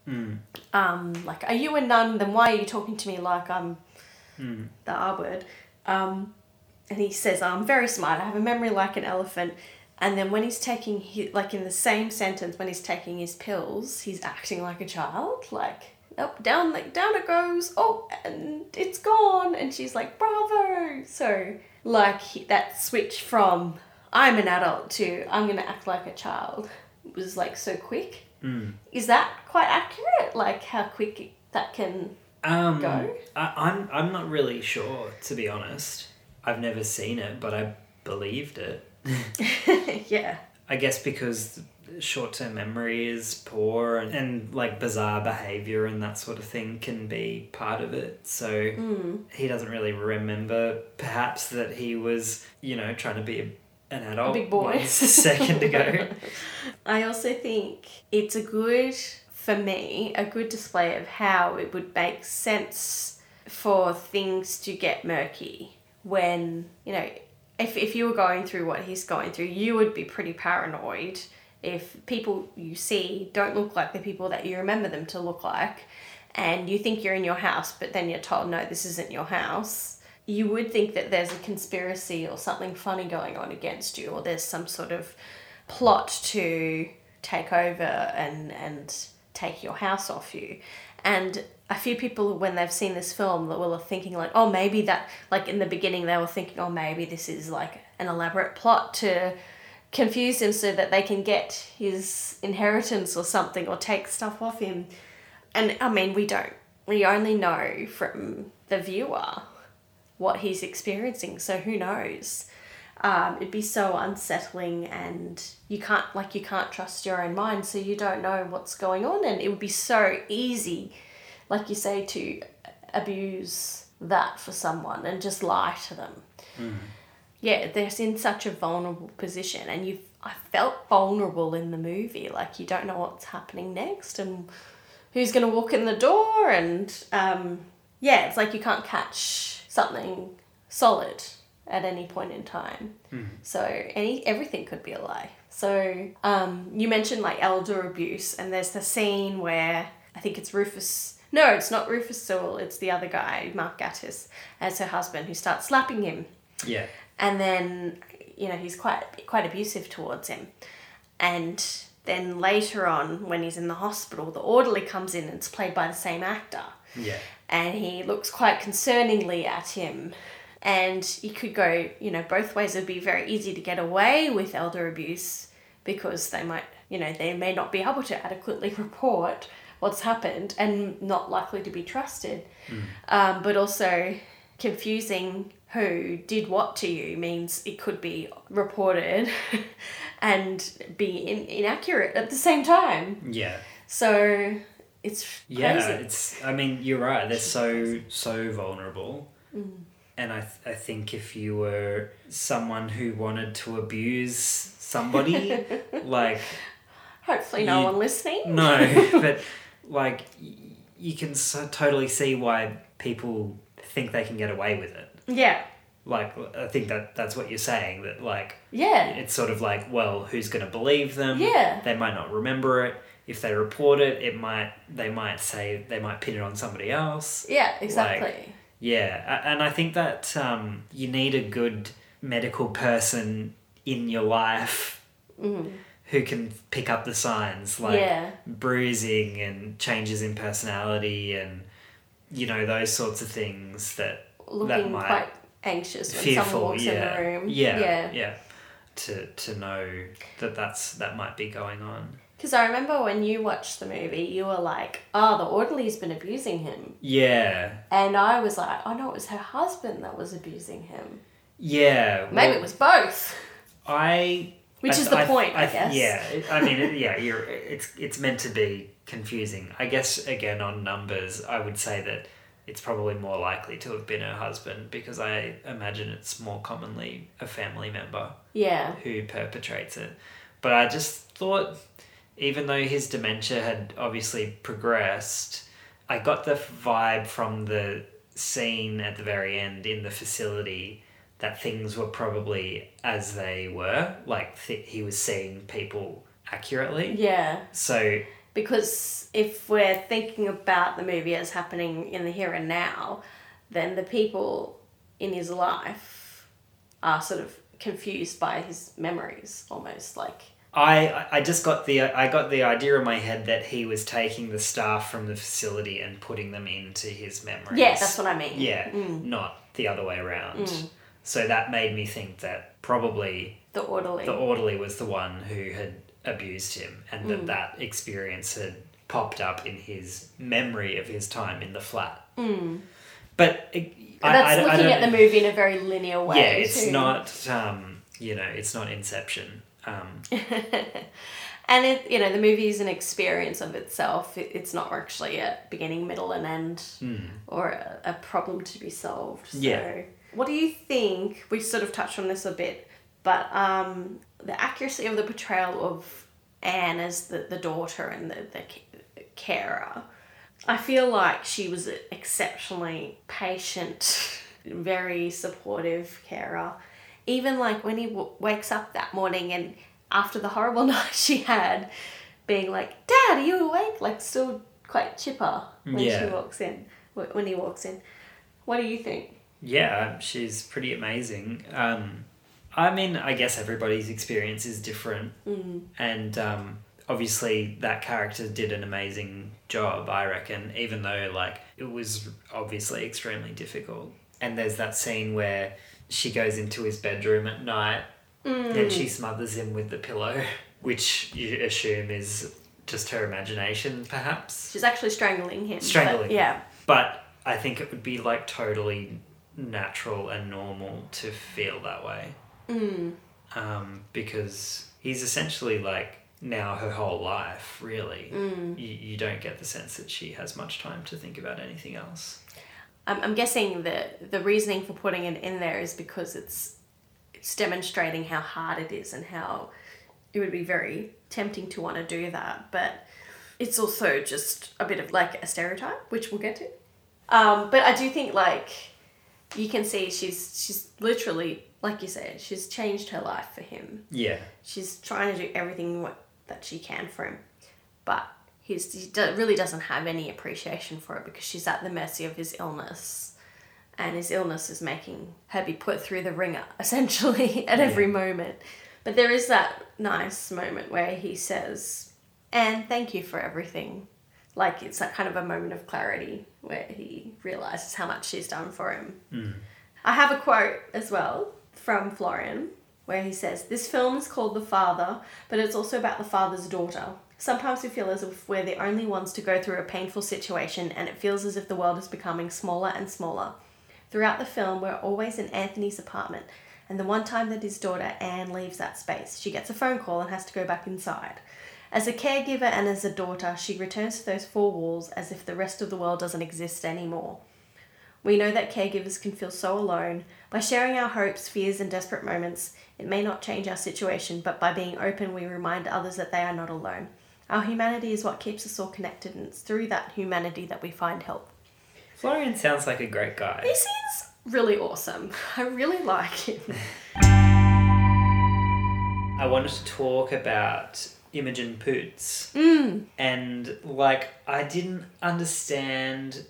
S2: mm,
S1: Um, like, are you a nun? Then why are you talking to me like I'm
S2: mm,
S1: the R word? Um, and he says, I'm very smart. I have a memory like an elephant. And then when he's taking, his, like in the same sentence, when he's taking his pills, he's acting like a child. Like, nope, down, like, down it goes. Oh, and it's gone. And she's like, bravo. So, like, he, that switch from I'm an adult to I'm going to act like a child was like so quick.
S2: mm.
S1: Is that quite accurate? Like, how quick that can.
S2: Um,
S1: Go?
S2: I, I'm I'm not really sure to be honest. I've never seen it, but I believed it.
S1: yeah.
S2: I guess because short term memory is poor and, and like bizarre behavior and that sort of thing can be part of it. So
S1: Mm.
S2: he doesn't really remember perhaps that he was, you know, trying to be a, an adult
S1: big boy.
S2: one second ago.
S1: I also think it's a good, for me, a good display of how it would make sense for things to get murky when, you know, if, if you were going through what he's going through, you would be pretty paranoid if people you see don't look like the people that you remember them to look like and you think you're in your house but then you're told no this isn't your house you would think that there's a conspiracy or something funny going on against you or there's some sort of plot to take over and and take your house off you. And a few people, when they've seen this film, that will are thinking like, oh, maybe that, like in the beginning, they were thinking, oh, maybe this is like an elaborate plot to confuse him so that they can get his inheritance or something or take stuff off him. And I mean, we don't. We only know from the viewer what he's experiencing, so who knows? Um, it'd be so unsettling and you can't like you can't trust your own mind so you don't know what's going on and it would be so easy like you say to abuse that for someone and just lie to them. Yeah they're in such a vulnerable position and you i felt vulnerable in the movie. Like you don't know what's happening next and who's going to walk in the door and um, yeah it's like you can't catch something solid at any point in time. So any everything could be a lie. So um, you mentioned like elder abuse and there's the scene where i think it's rufus no it's not rufus sewell it's the other guy mark gatiss as her husband who starts slapping him.
S2: Yeah.
S1: and then you know he's quite quite abusive towards him. And then later on when he's in the hospital the orderly comes in and it's played by the same actor.
S2: Yeah.
S1: and he looks quite concerningly at him. And you could go you know both ways. It'd be very easy to get away with elder abuse because they might you know they may not be able to adequately report what's happened and not likely to be trusted um, but also confusing who did what to you means it could be reported and be in- inaccurate at the same time
S2: Yeah.
S1: so it's
S2: Yeah,
S1: crazy
S2: it's. I mean, you're right. They're so so vulnerable,
S1: Mm.
S2: and I th- I think if you were someone who wanted to abuse somebody, like
S1: Hopefully, no one listening.
S2: no, but like y- you can so totally see why people think they can get away with it.
S1: Yeah,
S2: Like I think that that's what you're saying. That like
S1: yeah,
S2: it's sort of like, well, who's going to believe them?
S1: Yeah.
S2: They might not remember it. If they report it, it might they might say they might pin it on somebody else.
S1: yeah, exactly.
S2: Yeah, and I think that um, you need a good medical person in your life who can pick up the signs like
S1: Yeah.
S2: bruising and changes in personality and you know those sorts of things that that
S1: Looking
S2: might
S1: quite anxious when someone
S2: fearful.
S1: walks
S2: Yeah,
S1: in the room.
S2: yeah,
S1: yeah.
S2: yeah. To to know that that's that might be going on.
S1: Because I remember when you watched the movie, you were like, "Oh, the orderly's been abusing him,"
S2: Yeah,
S1: and I was like, "Oh no, it was her husband that was abusing him.
S2: yeah.
S1: Maybe
S2: well,
S1: it was both."
S2: I.
S1: Which
S2: I-
S1: is the
S2: I-
S1: point, I guess.
S2: Yeah, I mean, yeah, you're. It's it's meant to be confusing. I guess again on numbers, I would say that it's probably more likely to have been her husband because I imagine it's more commonly a family member
S1: Yeah,
S2: who perpetrates it. But I just thought, even though his dementia had obviously progressed, I got the vibe from the scene at the very end in the facility that things were probably as they were. Like th- he was seeing people accurately.
S1: yeah.
S2: So
S1: Because if we're thinking about the movie as happening in the here and now, then the people in his life are sort of confused by his memories, almost like.
S2: I I just got the I got the idea in my head that he was taking the staff from the facility and putting them into his memories.
S1: Yeah, that's what I mean.
S2: Yeah,
S1: Mm.
S2: not the other way around. So that made me think that probably
S1: The orderly.
S2: the orderly was the one who had abused him and
S1: Mm.
S2: that that experience had popped up in his memory of his time in the flat. But it, I-
S1: And that's
S2: I, I
S1: looking
S2: don't-
S1: at the movie in a very linear way.
S2: Yeah, it's
S1: too.
S2: not, um, you know, it's not Inception. Um,
S1: And it, you know, the movie is an experience of itself. It, it's not actually a beginning, middle, and end, or a, a problem to be solved. So.
S2: Yeah.
S1: What do you think? We sort of touched on this a bit, but um, the accuracy of the portrayal of Anne as the, the daughter and the, the carer. I feel like she was an exceptionally patient, very supportive carer. Even like when he w- wakes up that morning and after the horrible night she had, being like, Dad, are you awake? Like, still quite chipper when she walks in, when he walks in. What do you think?
S2: Yeah, she's pretty amazing. Um, I mean, I guess everybody's experience is different.
S1: Mm.
S2: And um, obviously that character did an amazing job, I reckon, even though like it was obviously extremely difficult. And there's that scene where she goes into his bedroom at night and she smothers him with the pillow, which you assume is just her imagination, perhaps.
S1: She's actually strangling him. but
S2: Strangling.
S1: yeah.
S2: But I think it would be like totally natural and normal to feel that way.
S1: Mm.
S2: Um, because he's essentially like now her whole life, really.
S1: Mm.
S2: You, you don't get the sense that she has much time to think about anything else.
S1: I'm, I'm guessing that the reasoning for putting it in there is because it's it's demonstrating how hard it is and how it would be very tempting to want to do that, but it's also just a bit of like a stereotype, which we'll get to. Um, but I do think like you can see she's she's literally like you said she's changed her life for him.
S2: Yeah.
S1: She's trying to do everything what, that she can for him, but he's, he do, really doesn't have any appreciation for it because she's at the mercy of his illness, and his illness is making her be put through the ringer essentially at every moment. But there is that nice moment where he says, "And thank you for everything." Like it's that kind of a moment of clarity where he realizes how much she's done for him. Hmm. I have a quote as well from Florian where he says, This film is called The Father, but it's also about the father's daughter. Sometimes we feel as if we're the only ones to go through a painful situation, and it feels as if the world is becoming smaller and smaller. Throughout the film, we're always in Anthony's apartment, and the one time that his daughter Anne leaves that space, she gets a phone call and has to go back inside. As a caregiver and as a daughter, she returns to those four walls as if the rest of the world doesn't exist anymore. We know that caregivers can feel so alone. By sharing our hopes, fears, and desperate moments, it may not change our situation, but by being open, we remind others that they are not alone. Our humanity is what keeps us all connected, and it's through that humanity that we find help.
S2: Florian sounds like a great guy.
S1: He seems really awesome. I really like him.
S2: I wanted to talk about Imogen Poots.
S1: Mm.
S2: And like I didn't understand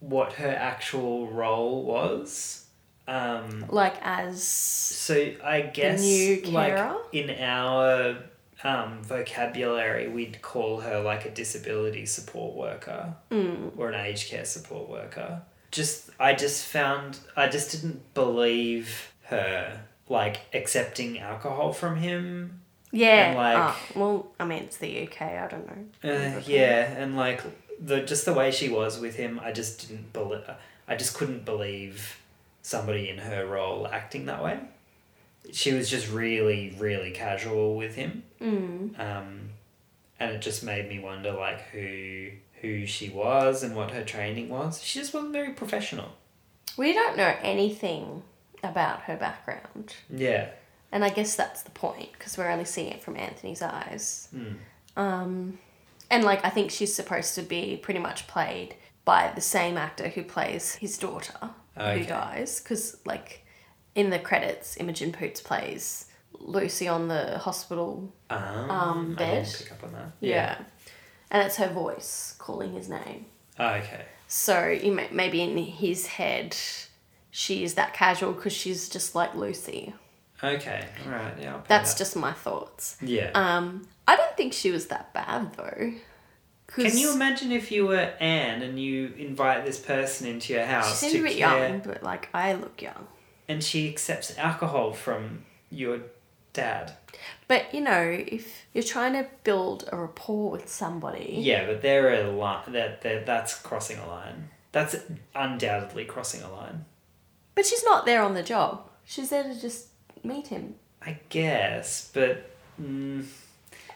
S2: what her actual role was. Um
S1: Like as
S2: so I guess like in our um, vocabulary we'd call her like a disability support worker
S1: mm,
S2: or an aged care support worker. Just I just found I just didn't believe her like accepting alcohol from him
S1: yeah.
S2: And, like-
S1: ah, well, I mean, it's the UK. I don't know.
S2: Uh, yeah, and like the just the way she was with him, I just didn't believe. I just couldn't believe somebody in her role acting that way. She was just really, really casual with him,
S1: Mm.
S2: um, and it just made me wonder like who who she was and what her training was. She just wasn't very professional.
S1: We don't know anything about her background.
S2: Yeah.
S1: And I guess that's the point because we're only seeing it from Anthony's eyes.
S2: Mm.
S1: Um, and like I think she's supposed to be pretty much played by the same actor who plays his daughter
S2: Okay.
S1: who dies. Because like in the credits, Imogen Poots plays Lucy on the hospital.
S2: Um,
S1: Um, bed.
S2: pick up on that.
S1: Yeah. And it's her voice calling his name.
S2: Oh, okay.
S1: So you may, maybe in his head, she is that casual because she's just like Lucy.
S2: Okay. All right. Yeah.
S1: That's
S2: up.
S1: just my thoughts.
S2: Yeah.
S1: Um, I don't think she was that bad though.
S2: Can you imagine if you were Anne and you invite this person into your
S1: She
S2: house
S1: seemed
S2: to
S1: a bit
S2: care,
S1: young, but like I look young.
S2: and she accepts alcohol from your dad?
S1: But you know, if you're trying to build a rapport with somebody,
S2: Yeah, but they're a line that that that's crossing a line. That's undoubtedly crossing a line.
S1: but she's not there on the job. She's there to just meet him.
S2: I guess, but mm,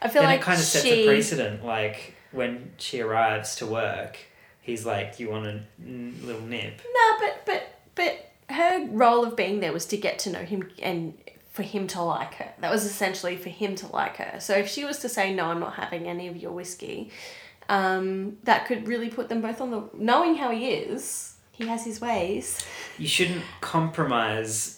S1: I feel
S2: then
S1: like
S2: it kind of sets
S1: she.
S2: a precedent. Like when she arrives to work, he's like, "You want a mm, little nip?"
S1: No, but but but her role of being there was to get to know him and for him to like her. That was essentially for him to like her. So if she was to say no, I'm not having any of your whiskey, um, that could really put them both on the knowing how he is. He has his ways.
S2: You shouldn't compromise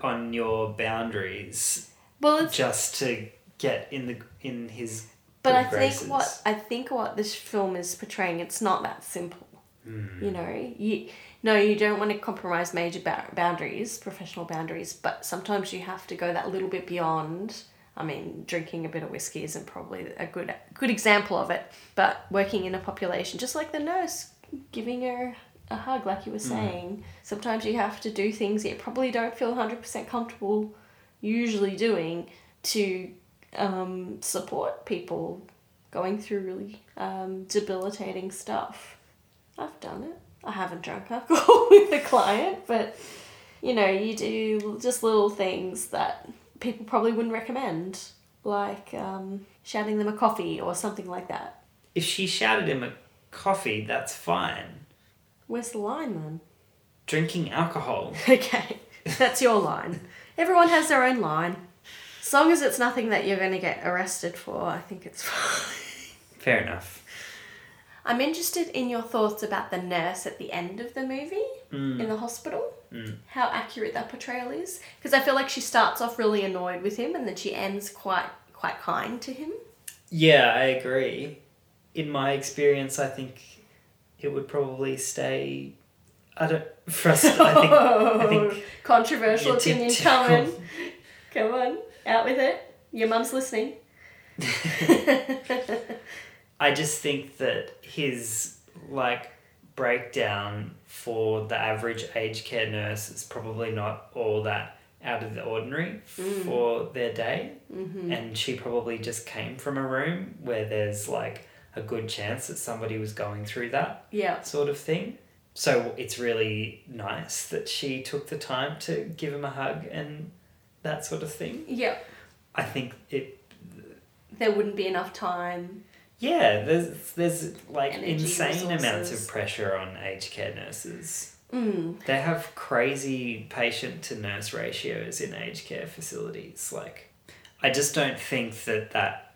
S2: on your boundaries
S1: Well, it's
S2: just to get in the in his.
S1: but I think what I think what this film is portraying, it's not that simple.
S2: Hmm.
S1: You know, you no, you don't want to compromise major ba- boundaries, professional boundaries, but sometimes you have to go that little bit beyond I mean, drinking a bit of whiskey isn't probably a good good example of it, but working in a population, just like the nurse giving her a hug, like you were saying, sometimes you have to do things that you probably don't feel 100% comfortable usually doing to um, support people going through really um, debilitating stuff. I've done it. I haven't drunk alcohol with a client, but you know, you do just little things that people probably wouldn't recommend, like um, shouting them a coffee or something like that.
S2: If she shouted him a coffee, that's fine.
S1: Where's the line then?
S2: Drinking alcohol.
S1: Okay, that's your line. Everyone has their own line. As long as it's nothing that you're going to get arrested for, I think it's fine.
S2: Fair enough.
S1: I'm interested in your thoughts about the nurse at the end of the movie
S2: Mm.
S1: in the hospital. How accurate that portrayal is, because I feel like she starts off really annoyed with him, and then she ends quite quite kind to him.
S2: Yeah, I agree. In my experience, I think it would probably stay. I don't. For us, I think. I think
S1: Controversial
S2: Yeah,
S1: opinion
S2: typical.
S1: coming. Come on, out with it. Your mum's listening.
S2: I just think that his like breakdown for the average aged care nurse is probably not all that out of the ordinary for their day. Mm-hmm. And she probably just came from a room where there's like a good chance that somebody was going through that
S1: Yeah.
S2: sort of thing. So it's really nice that she took the time to give him a hug and that sort of thing.
S1: Yeah.
S2: I think it
S1: There wouldn't be enough time.
S2: Yeah, there's there's like
S1: Energy,
S2: insane amounts of pressure on aged care nurses.
S1: Mm.
S2: They have crazy patient to nurse ratios in aged care facilities. Like, I just don't think that that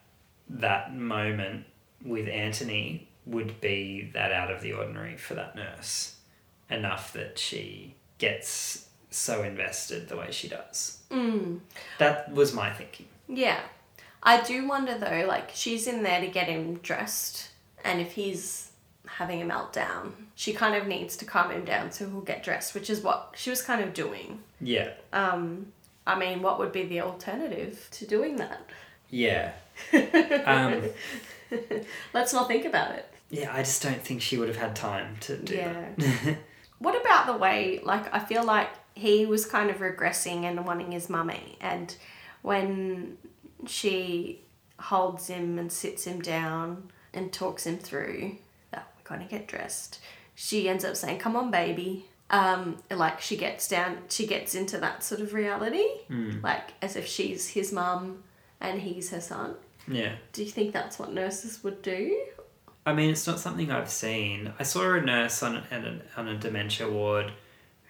S2: that moment with Anthony would be that out of the ordinary for that nurse. Enough that she gets so invested the way she does.
S1: Mm.
S2: That was my thinking.
S1: Yeah. I do wonder though, like she's in there to get him dressed, and if he's having a meltdown, she kind of needs to calm him down so he'll get dressed, which is what she was kind of doing.
S2: Yeah.
S1: Um, I mean, what would be the alternative to doing that?
S2: Yeah. Um,
S1: Let's not think about it.
S2: Yeah, I just don't think she would have had time to do
S1: Yeah.
S2: that.
S1: What about the way, like, I feel like he was kind of regressing and wanting his mummy, and when she holds him and sits him down and talks him through that we're going to get dressed, she ends up saying, Come on, baby. Um, like, she gets down, she gets into that sort of reality, like, as if she's his mum and he's her son.
S2: Yeah.
S1: Do you think that's what nurses would do?
S2: I mean, it's not something I've seen. I saw a nurse on an, on a dementia ward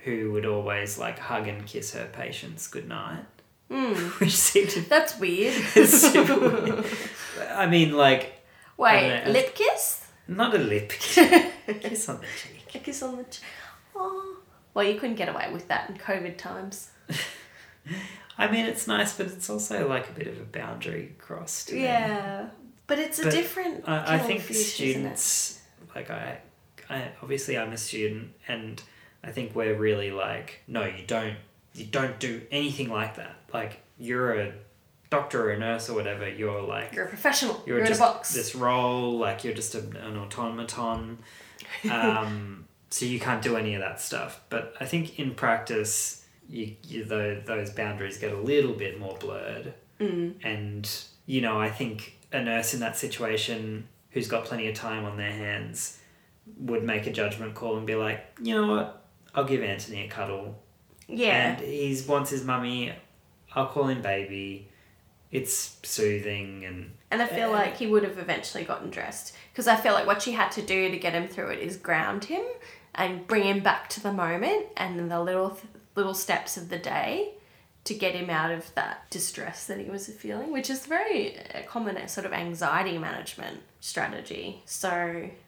S2: who would always like hug and kiss her patients goodnight,
S1: Mm,
S2: which seemed to.
S1: that's weird.
S2: weird. I mean, like,
S1: Wait,
S2: know.
S1: lip kiss?
S2: not a lip kiss, kiss on the cheek.
S1: A kiss on the. cheek. oh. Well, you couldn't get away with that in COVID times.
S2: I mean, it's nice, but it's also like a bit of a boundary crossed. to me.
S1: Yeah, but it's a
S2: But
S1: different.
S2: I, I think
S1: fish,
S2: students like I, I obviously I'm a student and I think we're really like no you don't you don't do anything like that like you're a doctor or a nurse or whatever you're like
S1: You're a professional.
S2: you're,
S1: You're,
S2: just
S1: in a box.
S2: this role like you're just a, an automaton um, so you can't do any of that stuff but I think in practice you, you those, those boundaries get a little bit more blurred.
S1: Mm.
S2: and you know i think a nurse in that situation who's got plenty of time on their hands would make a judgment call and be like you know what? I'll give anthony a cuddle.
S1: Yeah.
S2: and he wants his mummy. I'll call him baby. It's soothing and
S1: And I feel
S2: Uh,
S1: like he would have eventually gotten dressed. Because I feel like what she had to do to get him through it is ground him and bring him back to the moment and the little little steps of the day to get him out of that distress that he was feeling, which is very uh, common uh, sort of anxiety management strategy. So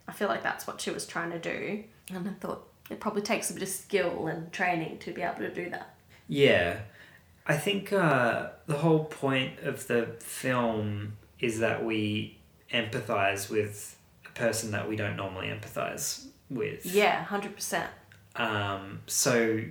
S1: I feel like that's what she was trying to do, and I thought it probably takes a bit of skill and training to be able to do that.
S2: Yeah. I think uh, the whole point of the film is that we empathize with a person that we don't normally empathize with.
S1: Yeah, hundred percent.
S2: Um, so,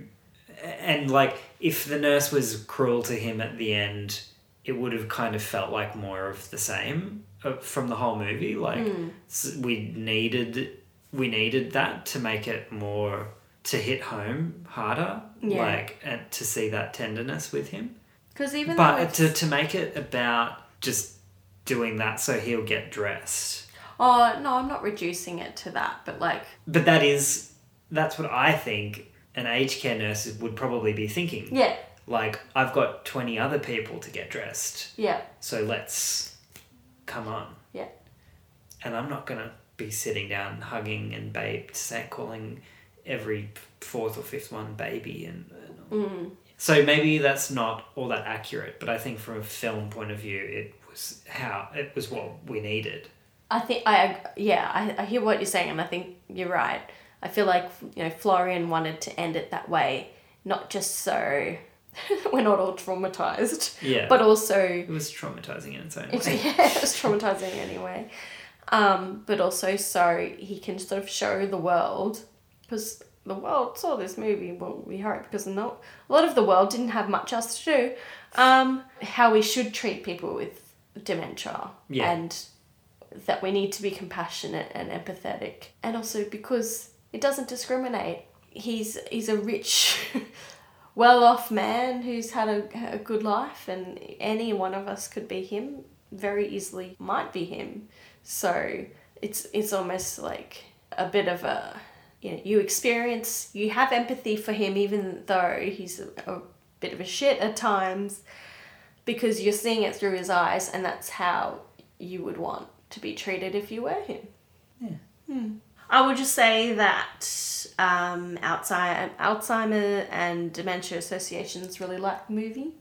S2: and like, if the nurse was cruel to him at the end, it would have kind of felt like more of the same uh, from the whole movie. Like s- we needed we needed that to make it more to hit home harder.
S1: Yeah.
S2: Like and to see that tenderness with him.
S1: Because even
S2: But to, to make it about just doing that so he'll get dressed.
S1: oh no, I'm not reducing it to that, but like
S2: But that is that's what I think an aged care nurse would probably be thinking.
S1: yeah,
S2: Like I've got twenty other people to get dressed,
S1: yeah,
S2: so let's come on.
S1: yeah,
S2: And I'm not gonna be sitting down hugging and babe say calling every fourth or fifth one baby and, and
S1: mm,
S2: so maybe that's not all that accurate, but I think from a film point of view it was how it was what we needed.
S1: I think I yeah I, I hear what you're saying and I think you're right. I feel like you know Florian wanted to end it that way, not just so we're not all traumatized,
S2: Yeah.
S1: but also
S2: it was traumatizing in its own way.
S1: yeah, it was traumatizing anyway. Um, but also so he can sort of show the world because the world saw this movie. Well, we hope because no, a lot of the world didn't have much else to do. Um, how we should treat people with dementia
S2: Yeah.
S1: and that we need to be compassionate and empathetic, and also because it doesn't discriminate. He's he's a rich. well-off man who's had a, a good life and any one of us could be him very easily might be him so it's it's almost like a bit of a you know you experience you have empathy for him even though he's a, a bit of a shit at times because you're seeing it through his eyes and that's how you would want to be treated if you were him
S2: Yeah. Hmm.
S1: I would just say that um, Alzheimer, Alzheimer and dementia associations really like the movie.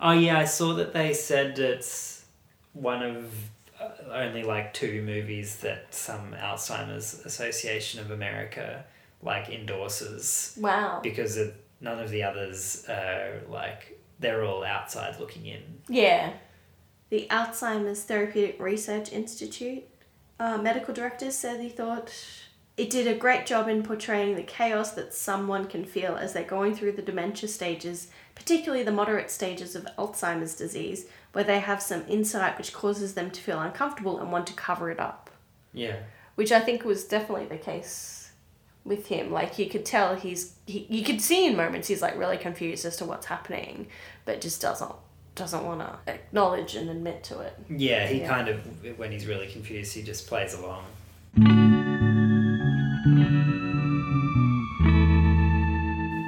S2: Oh yeah, I saw that they said it's one of uh, only like two movies that some Alzheimer's Association of America like endorses
S1: Wow.
S2: because it, none of the others are like they're all outside looking in.
S1: Yeah. The Alzheimer's Therapeutic Research Institute uh, medical director said he thought it did a great job in portraying the chaos that someone can feel as they're going through the dementia stages, particularly the moderate stages of Alzheimer's disease, where they have some insight which causes them to feel uncomfortable and want to cover it up.
S2: Yeah.
S1: which I think was definitely the case with him. Like you could tell he's he, you could see in moments he's like really confused as to what's happening, but just doesn't doesn't want to acknowledge and admit to it.
S2: Yeah, he
S1: Yeah.
S2: kind of when he's really confused, he just plays along.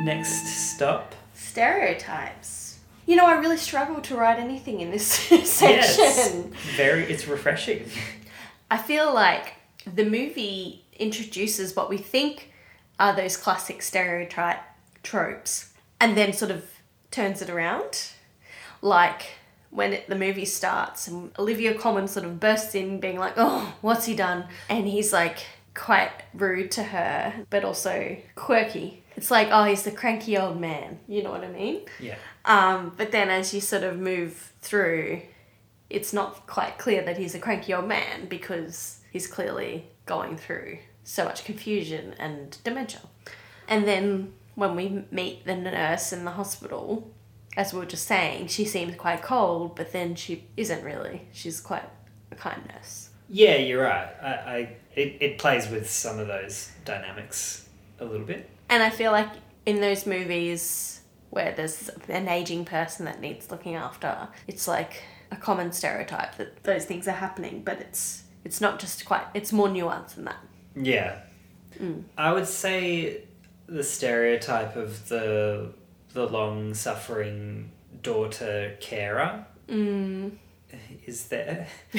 S2: Next stop.
S1: Stereotypes. You know, I really struggle to write anything in this section.
S2: Yes. Very it's refreshing.
S1: I feel like the movie introduces what we think are those classic stereotype tropes and then sort of turns it around. Like when it, the movie starts and Olivia Colman sort of bursts in being like, oh, what's he done? And he's like quite rude to her, but also quirky. It's like, oh, he's the cranky old man. You know what I mean?
S2: Yeah.
S1: Um, but then as you sort of move through, it's not quite clear that he's a cranky old man because he's clearly going through so much confusion and dementia. And then when we meet the nurse in the hospital, as we were just saying, she seems quite cold, but then she isn't really. She's quite a kind nurse.
S2: Yeah, you're right. I, I it, it plays with some of those dynamics a little bit.
S1: And I feel like in those movies where there's an aging person that needs looking after, it's like a common stereotype that those things are happening, but it's it's not just quite it's more nuanced than that.
S2: Yeah.
S1: Mm.
S2: I would say the stereotype of the the long suffering daughter carer
S1: Mm.
S2: is there.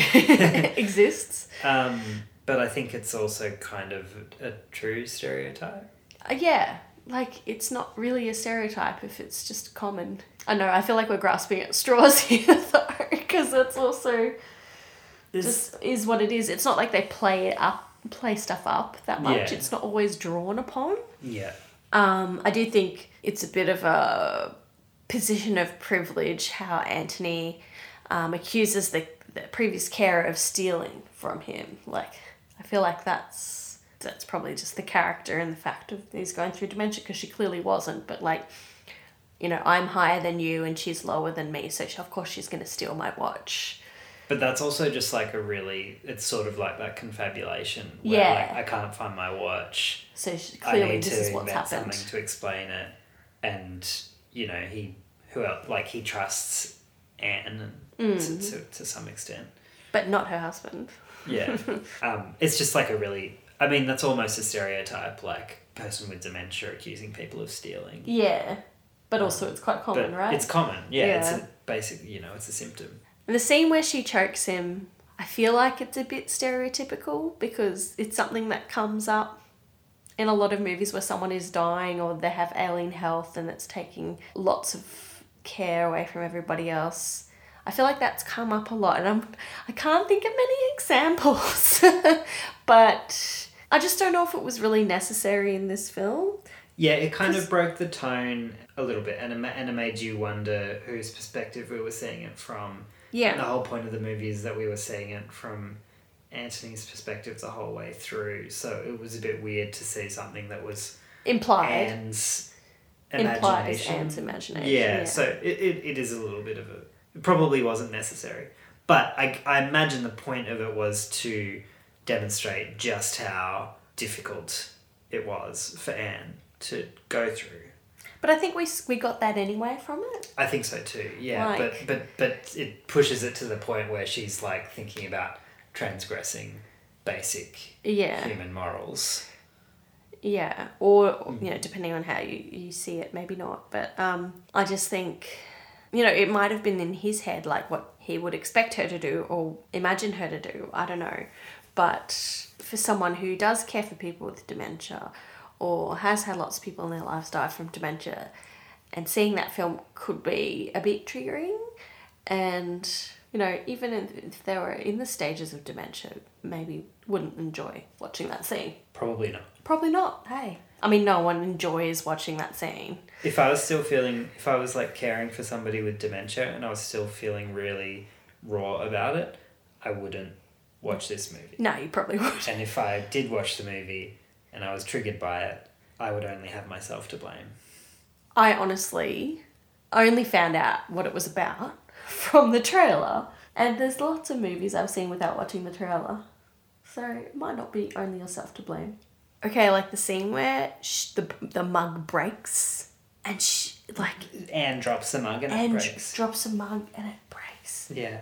S1: exists.
S2: Um, but I think it's also kind of a true stereotype.
S1: Uh, yeah, like it's not really a stereotype if it's just common. I know. I feel like we're grasping at straws here though, because it's also
S2: There's,
S1: just is what it is. It's not like they play it up, play stuff up that much.
S2: Yeah.
S1: It's not always drawn upon.
S2: yeah.
S1: Um, I do think it's a bit of a position of privilege how Anthony um, accuses the, the previous carer of stealing from him. Like, I feel like that's that's probably just the character and the fact of he's going through dementia because she clearly wasn't. But like, you know, I'm higher than you and she's lower than me, so she, of course she's going to steal my watch.
S2: But that's also just like a really, it's sort of like that confabulation where
S1: Yeah.
S2: like I can't find my watch.
S1: So she,
S2: I
S1: clearly,
S2: need
S1: this
S2: to
S1: is what's happened.
S2: something to explain it. And, you know, he, who else, like he trusts Anne
S1: Mm.
S2: to, to, to some extent.
S1: But not her husband.
S2: Yeah. um, it's just like a really, I mean, that's almost a stereotype, like person with dementia accusing people of stealing.
S1: Yeah. But also, it's quite common, right?
S2: it's common. Yeah, it's
S1: Yeah.
S2: a basic, you know, it's a symptom.
S1: And the scene where she chokes him, I feel like it's a bit stereotypical because it's something that comes up in a lot of movies where someone is dying or they have ailing health and it's taking lots of care away from everybody else. I feel like that's come up a lot and I'm I can't think of many examples. but I just don't know if it was really necessary in this film.
S2: Yeah, it kind of broke the tone a little bit, and it, and it made you wonder whose perspective we were seeing it from.
S1: Yeah.
S2: And the whole point of the movie is that we were seeing it from Anthony's perspective the whole way through. So it was a bit weird to see something that was
S1: Implied.
S2: Anne's imagination.
S1: Anne's imagination.
S2: Yeah, so it, it, it is a little bit of a. It probably wasn't necessary. But I, I imagine the point of it was to demonstrate just how difficult it was for Anne to go through.
S1: But I think we we got that anyway from it.
S2: I think so too. Yeah,
S1: Like-
S2: but but but it pushes it to the point where she's like thinking about transgressing basic
S1: Yeah.
S2: human morals.
S1: Yeah, or you know, depending on how you, you see it, maybe not. But um, I just think, you know, it might have been in his head like what he would expect her to do or imagine her to do. I don't know, but for someone who does care for people with dementia, or has had lots of people in their lives die from dementia, and seeing that film could be a bit triggering, and you know, even if they were in the stages of dementia, maybe wouldn't enjoy watching that scene.
S2: Probably not.
S1: Probably not. Hey. I mean, no one enjoys watching that scene.
S2: If I was still feeling, if I was like caring for somebody with dementia and I was still feeling really raw about it, I wouldn't watch this movie.
S1: No, you probably would.
S2: And if I did watch the movie and I was triggered by it, I would only have myself to blame.
S1: I honestly only found out what it was about from the trailer. And there's lots of movies I've seen without watching the trailer. So it might not be only yourself to blame. Okay, like the scene where sh- the, the mug breaks and she, like,
S2: Anne drops the mug and,
S1: and
S2: it breaks.
S1: drops a mug and it breaks.
S2: yeah,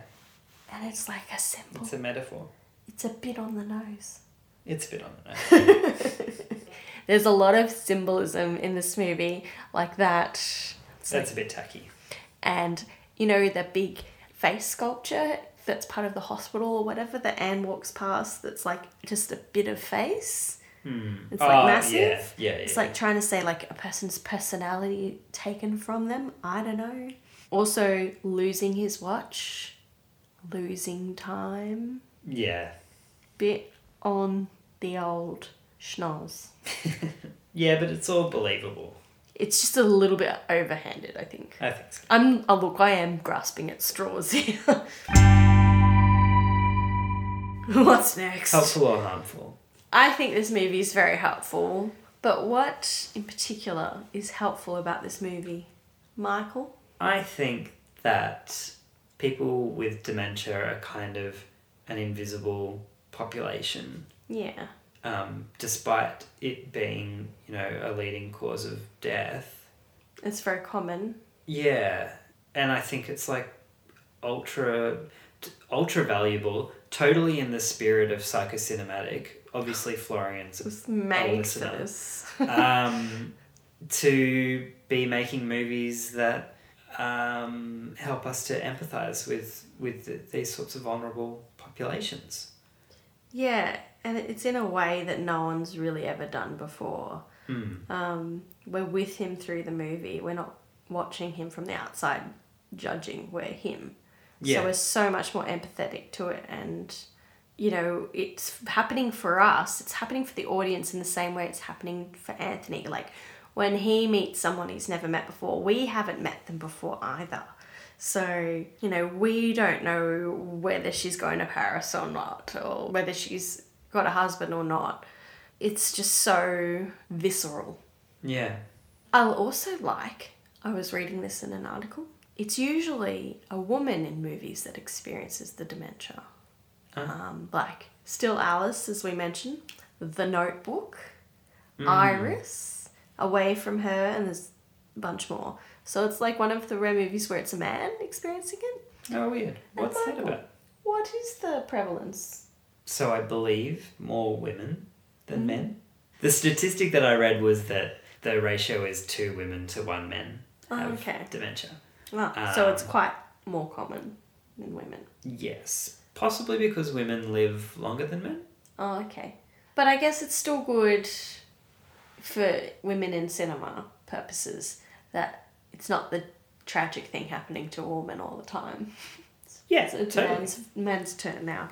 S1: And it's like a symbol.
S2: it's a metaphor.
S1: It's a bit on the nose.
S2: It's a bit on the nose.
S1: There's a lot of symbolism in this movie, like that. It's
S2: That's a bit tacky.
S1: and you know the big face sculpture that's part of the hospital or whatever that Anne walks past. That's like just a bit of face. Hmm. It's like
S2: Oh,
S1: massive.
S2: yeah, yeah,
S1: It's like trying to say like a person's personality taken from them. I don't know. Also losing his watch, losing time,
S2: Yeah.
S1: bit on the old schnoz.
S2: Yeah, but it's all believable.
S1: It's just a little bit overhanded, I think.
S2: I think so.
S1: I'm oh look, I am grasping at straws here. What's next?
S2: Helpful or harmful?
S1: I think this movie is very helpful. But what in particular is helpful about this movie? Michael?
S2: I think that people with dementia are kind of an invisible population,
S1: Yeah.
S2: um, despite it being, you know, a leading cause of death.
S1: It's very common.
S2: Yeah, and I think it's like ultra, ultra valuable. Totally in the spirit of psychocinematic. Obviously, Florian's
S1: It's made for this.
S2: um, to be making movies that um, help us to empathize with with th- these sorts of vulnerable populations.
S1: Yeah, and it's in a way that no one's really ever done before.
S2: Mm.
S1: Um, we're with him through the movie. We're not watching him from the outside judging. We're him.
S2: Yeah.
S1: So we're so much more empathetic to it and you know, it's happening for us. It's happening for the audience in the same way it's happening for Anthony. Like when he meets someone he's never met before, we haven't met them before either. So, you know, we don't know whether she's going to Paris or not, or whether she's got a husband or not. It's just so visceral.
S2: Yeah.
S1: I'll also like I was reading this in an article. It's usually a woman in movies that experiences the dementia. Um, like Still Alice, as we mentioned, The Notebook, Iris, Away from Her, and there's a bunch more. So it's like one of the rare movies where it's a man experiencing it.
S2: Oh, weird. What's that about?
S1: What is the prevalence?
S2: So I believe more women than men. The statistic that I read was that the ratio is two women to one men
S1: Oh,
S2: have
S1: okay.
S2: dementia.
S1: Ah, so it's
S2: Um,
S1: quite more common than women.
S2: Yes, possibly because women live longer than men.
S1: Oh, okay. But I guess it's still good for women in cinema purposes that it's not the tragic thing happening to all men all the time.
S2: Yeah,
S1: So it's
S2: totally.
S1: men's, men's turn now.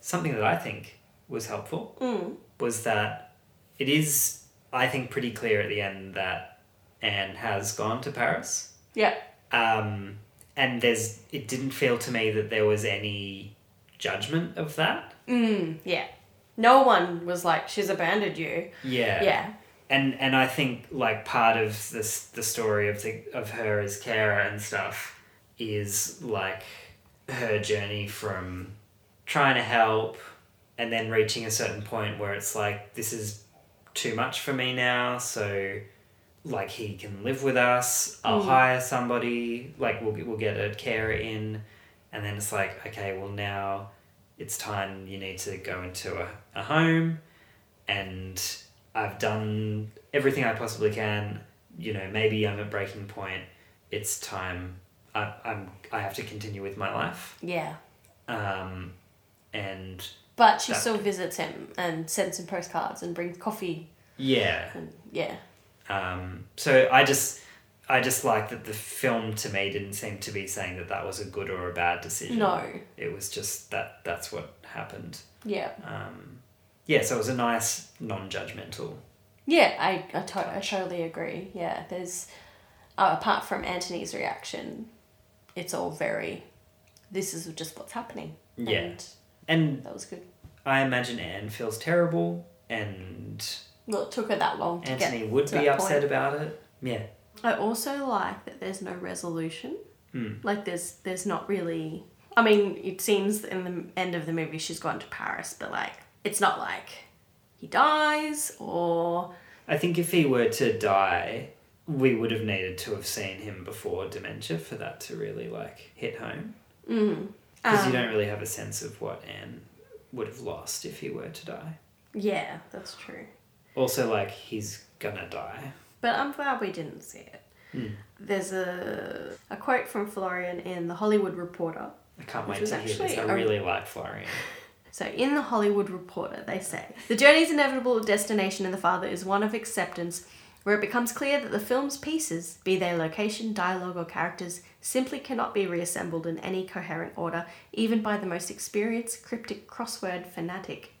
S2: Something that I think was helpful
S1: Mm.
S2: was that it is, I think, pretty clear at the end that Anne has gone to Paris.
S1: Yeah.
S2: Um, and there's, it didn't feel to me that there was any judgment of that.
S1: Mm, yeah. No one was like, she's abandoned you.
S2: Yeah.
S1: Yeah.
S2: And and I think like part of this the story of the of her as carer and stuff is like her journey from trying to help and then reaching a certain point where it's like this is too much for me now so like he can live with us I'll
S1: Mm.
S2: hire somebody like we'll get- we'll get a carer in and then it's like okay well now it's time you need to go into a, a home and I've done everything I possibly can. You know, maybe I'm at breaking point. It's time. I, I'm. I have to continue with my life.
S1: Yeah.
S2: Um, and
S1: But she
S2: That-
S1: still visits him and sends him postcards and brings coffee.
S2: yeah.
S1: And yeah.
S2: Um, so I just. I just like that the film to me didn't seem to be saying that that was a good or a bad decision.
S1: No.
S2: It was just that that's what happened.
S1: Yeah.
S2: Um, yeah, so it was a nice non-judgmental.
S1: Yeah, I, I, to- I totally agree. Yeah, there's, uh, apart from Anthony's reaction, it's all very, this is just what's happening.
S2: Yeah.
S1: And
S2: And
S1: that was good.
S2: I imagine Anne feels terrible and
S1: Well, it took her that long to
S2: Anthony
S1: get
S2: would
S1: to
S2: be
S1: that
S2: upset
S1: point.
S2: about it. Yeah.
S1: I also like that there's no resolution.
S2: Mm.
S1: Like there's there's not really. I mean, it seems in the end of the movie she's gone to Paris, but like it's not like he dies or
S2: I think if he were to die, we would have needed to have seen him before dementia for that to really like hit home.
S1: mm,
S2: Because you
S1: um,
S2: don't really have a sense of what Anne would have lost if he were to die.
S1: Yeah, that's true.
S2: Also, like, he's gonna die.
S1: But I'm glad we didn't see it.
S2: Mm.
S1: There's a a quote from Florian in the Hollywood Reporter.
S2: I can't wait to hear this. I really like Florian.
S1: So, in the Hollywood Reporter, they say the journey's inevitable destination in The Father is one of acceptance, where it becomes clear that the film's pieces, be they location, dialogue, or characters, simply cannot be reassembled in any coherent order, even by the most experienced cryptic crossword fanatic.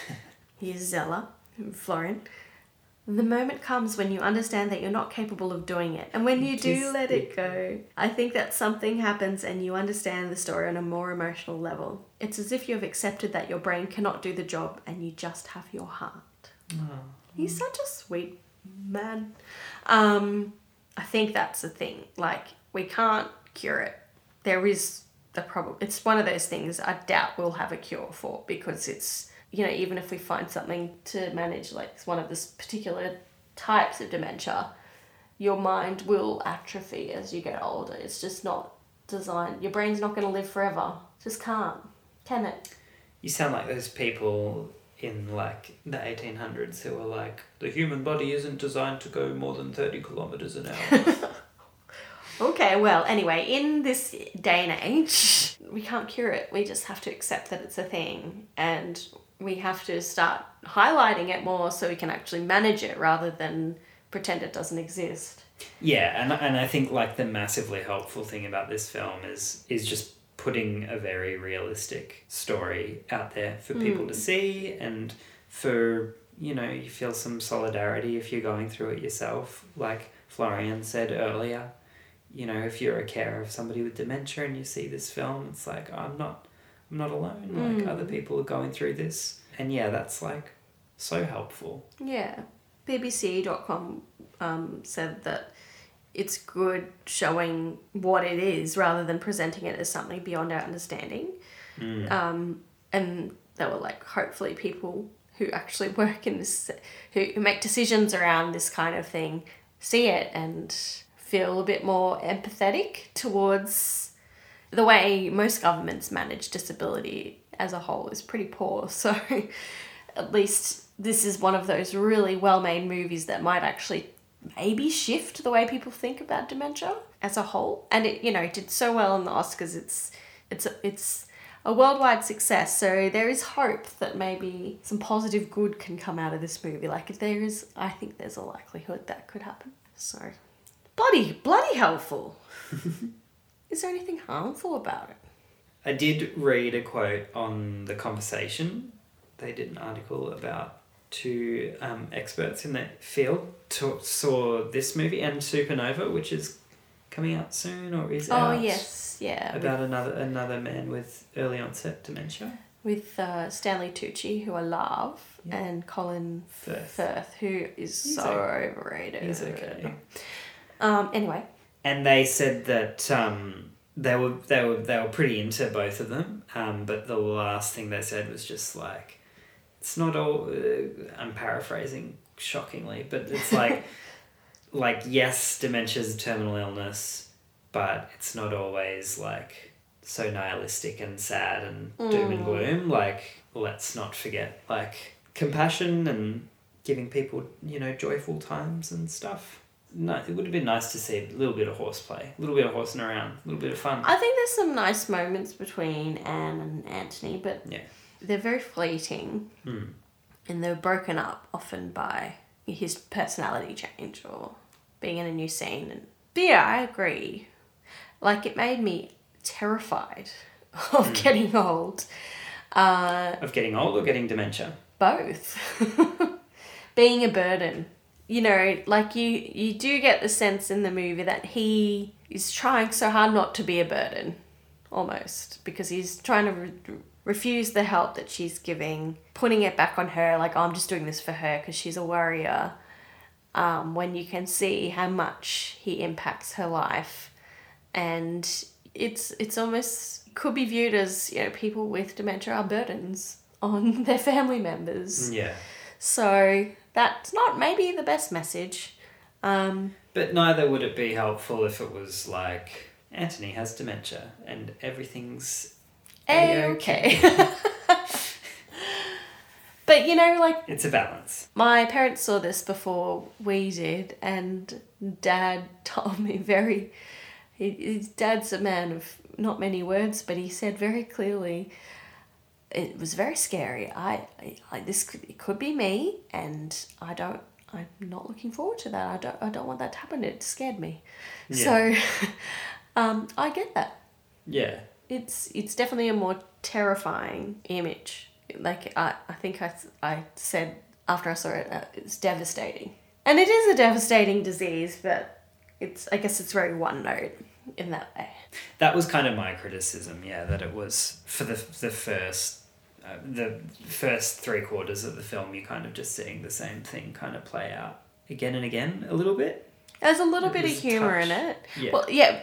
S1: Here's Zeller, Florian. The moment comes when you understand that you're not capable of doing it, and when you do
S2: Just
S1: let it go, I think that something happens and you understand the story on a more emotional level. It's as if you have accepted that your brain cannot do the job and you just have your heart. He's such a sweet man. Um, I think that's the thing. Like, we can't cure it. There is the problem. It's one of those things I doubt we'll have a cure for because it's, you know, even if we find something to manage, like one of this particular types of dementia, your mind will atrophy as you get older. It's just not designed. Your brain's not going to live forever. Just can't. Can it?
S2: You sound like those people in like the 1800s who were like, the human body isn't designed to go more than 30 kilometers an hour.
S1: Okay, well, anyway, in this day and age, we can't cure it. We just have to accept that it's a thing and we have to start highlighting it more so we can actually manage it rather than pretend it doesn't exist.
S2: Yeah, and and I think like the massively helpful thing about this film is is just putting a very realistic story out there for people to mm. see and for you know you feel some solidarity if you're going through it yourself like Florian said earlier you know if you're a carer of somebody with dementia and you see this film it's like oh, I'm not I'm not alone like other people are going through this and yeah that's like so helpful
S1: Yeah. BBC.com um, said that it's good showing what it is rather than presenting it as something beyond our understanding. Um, and there were like hopefully people who actually work in this, who, who make decisions around this kind of thing, see it and feel a bit more empathetic towards the way most governments manage disability as a whole is pretty poor. So at least this is one of those really well made movies that might actually maybe shift the way people think about dementia as a whole. And it, you know, it did so well in the Oscars. It's it's it's a worldwide success. So there is hope that maybe some positive good can come out of this movie. Like if there is, I think there's a likelihood that could happen. So bloody bloody helpful. is there anything harmful about it?
S2: I did read a quote on the conversation. They did an article about two um, experts in that field to, saw this movie and Supernova, which is coming out soon or is it
S1: Oh
S2: out.
S1: yes, yeah.
S2: About another another man with early onset dementia.
S1: with uh, Stanley Tucci, who I love,
S2: Yeah.
S1: and Colin
S2: Firth.
S1: Firth, who is
S2: He's
S1: so overrated.
S2: He's okay.
S1: Um. Anyway,
S2: And they said that um, they were they were they were pretty into both of them. Um, but the last thing they said was just like, it's not all. Uh, I'm paraphrasing shockingly, but it's like, like yes, dementia is a terminal illness, but it's not always like so nihilistic and sad and doom and gloom. Like let's not forget like compassion and giving people you know joyful times and stuff. No, it would have been nice to see a little bit of horseplay, a little bit of horsing around, a little bit of fun.
S1: I think there's some nice moments between Anne and Anthony, but
S2: Yeah.
S1: they're very fleeting,
S2: Hmm.
S1: and they're broken up often by his personality change or being in a new scene. And but yeah, I agree. Like it made me terrified of
S2: Hmm.
S1: getting old. Uh,
S2: Of getting old or getting dementia.
S1: both being a burden you know like you you do get the sense in the movie that he is trying so hard not to be a burden almost because he's trying to re- refuse the help that she's giving putting it back on her like oh, i'm just doing this for her because she's a warrior. Um, when you can see how much he impacts her life. And it's it's almost could be viewed as you know people with dementia are burdens on their family members.
S2: Yeah.
S1: so that's not maybe the best message. Um,
S2: But neither would it be helpful if it was like Anthony has dementia and everything's
S1: okay but you know like
S2: it's a balance.
S1: my parents saw this before we did and dad told me very his dad's a man of not many words but he said very clearly it was very scary i, I like this could, it could be me and i don't i'm not looking forward to that i don't i don't want that to happen it scared me so um i get that
S2: Yeah.
S1: it's it's definitely a more terrifying image. Like I, I think I, I said after I saw it, uh, it's devastating, and it is a devastating disease. But it's I guess it's very one note in that way.
S2: That was kind of my criticism, yeah, that it was for the the first uh, the first three quarters of the film you're kind of just seeing the same thing kind of play out again and again a little bit.
S1: There's a little
S2: It
S1: bit of humor in it.
S2: Yeah.
S1: Well, yeah,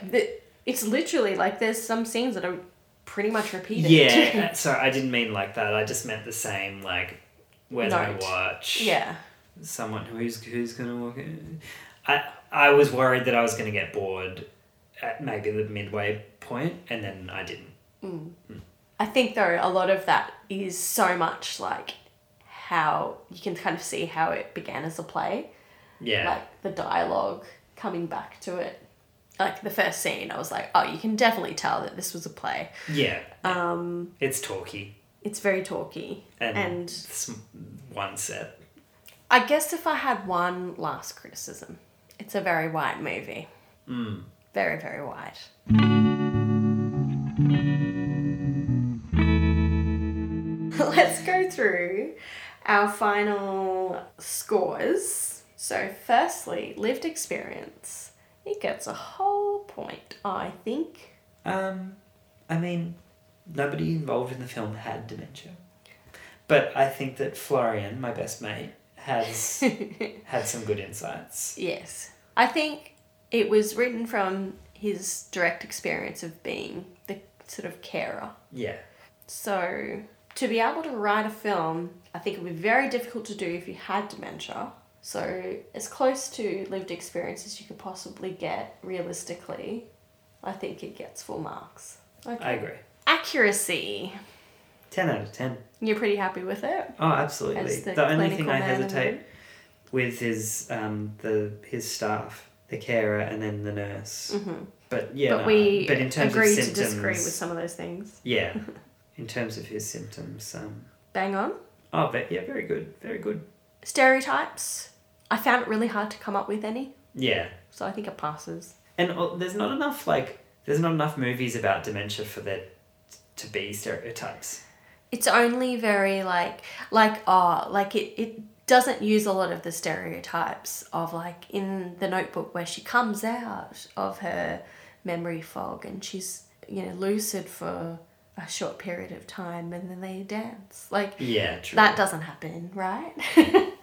S1: it's literally like there's some scenes that are pretty much repeated.
S2: Yeah, uh, sorry, I didn't mean like that. I just meant the same like when
S1: Note.
S2: watch?
S1: yeah.
S2: someone who's who's gonna walk in. I I was worried that I was gonna get bored at maybe the midway point, and then I didn't.
S1: I think though a lot of that is so much like how you can kind of see how it began as a play.
S2: Yeah,
S1: like the dialogue coming back to it. Like the first scene, I was like, oh, you can definitely tell that this was a play.
S2: yeah.
S1: Um,
S2: It's talky,
S1: it's very talky.
S2: and,
S1: And-
S2: one set.
S1: I guess if I had one last criticism, it's a very white movie.
S2: Mm.
S1: Very, very white. Go through our final scores. So, firstly, lived experience. It gets a whole point, I think.
S2: Um, I mean, nobody involved in the film had dementia, but I think that Florian, my best mate, has had some good insights.
S1: Yes. I think it was written from his direct experience of being the sort of carer.
S2: Yeah.
S1: So, to be able to write a film, I think it would be very difficult to do if you had dementia. So, as close to lived experience as you could possibly get realistically, I think it gets full marks. Okay.
S2: I agree.
S1: Accuracy.
S2: 10 out of 10.
S1: You're pretty happy with it?
S2: Oh, absolutely.
S1: The
S2: The, only thing I
S1: man in the
S2: hesitate with is um, the his staff, the carer, and then the nurse. But yeah,
S1: Mm-hmm. but
S2: no,
S1: we
S2: but in terms
S1: agree
S2: of
S1: to disagree with some of those things.
S2: yeah, in terms of his symptoms, um,
S1: Bang on.
S2: oh, but yeah, very good, very good.
S1: Stereotypes. I found it really hard to come up with any,
S2: Yeah,
S1: so I think it passes.
S2: and uh, there's not enough like there's not enough movies about dementia for there to be stereotypes.
S1: It's only very like like oh like it it doesn't use a lot of the stereotypes of like in the notebook where she comes out of her memory fog and she's you know lucid for a short period of time and then they dance like
S2: Yeah, true.
S1: that doesn't happen right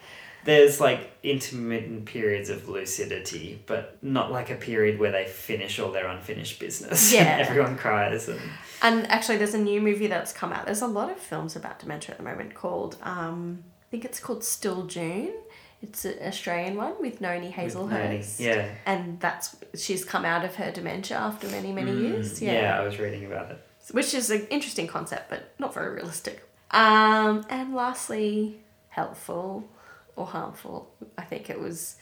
S2: There's like intermittent periods of lucidity, but not like a period where they finish all their unfinished business.
S1: Yeah.
S2: and everyone cries and
S1: And actually, there's a new movie that's come out. There's a lot of films about dementia at the moment called, um, I think it's called Still June. It's an Australian one with Noni
S2: with Noni.
S1: Hazlehurst.
S2: Yeah.
S1: And that's she's come out of her dementia after many many years.
S2: yeah.
S1: Yeah.
S2: I was reading about it.
S1: Which is an interesting concept, but not very realistic. Um, and lastly, helpful or harmful. I think it was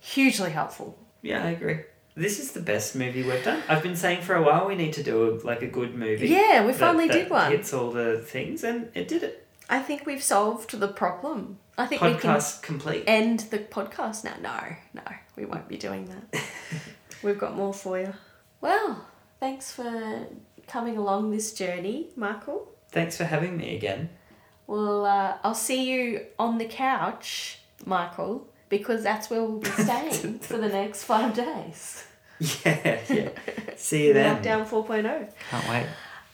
S1: hugely helpful.
S2: Yeah, I agree. This is the best movie we've done. I've been saying for a while we need to do a, like a good movie.
S1: Yeah, we finally
S2: that
S1: did one.
S2: Hits all the things, and it did it.
S1: I think we've solved the problem. I think we can
S2: Podcast complete.
S1: end the podcast now. No, no, we won't be doing that. We've got more for you. Well, thanks for coming along this journey, Michael.
S2: Thanks for having me again.
S1: Well, uh, I'll see you on the couch, Michael, because that's where we'll be staying for the next five days.
S2: Yeah, yeah. See you then.
S1: Lockdown 4.0.
S2: Can't wait.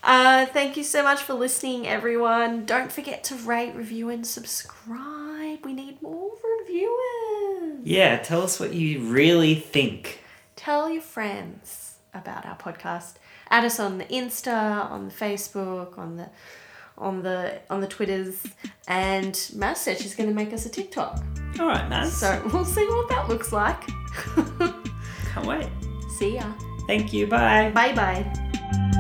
S1: Uh, thank you so much for listening, everyone. Don't forget to rate, review, and subscribe. We need more reviewers.
S2: Yeah, tell us what you really think.
S1: Tell your friends about our podcast. Add us on the Insta, on the Facebook, on the on the on the Twitters, and Naz said she's going to make us a TikTok.
S2: All right, Naz.
S1: So we'll see what that looks like.
S2: Can't wait.
S1: see ya.
S2: Thank you. Bye.
S1: Bye bye.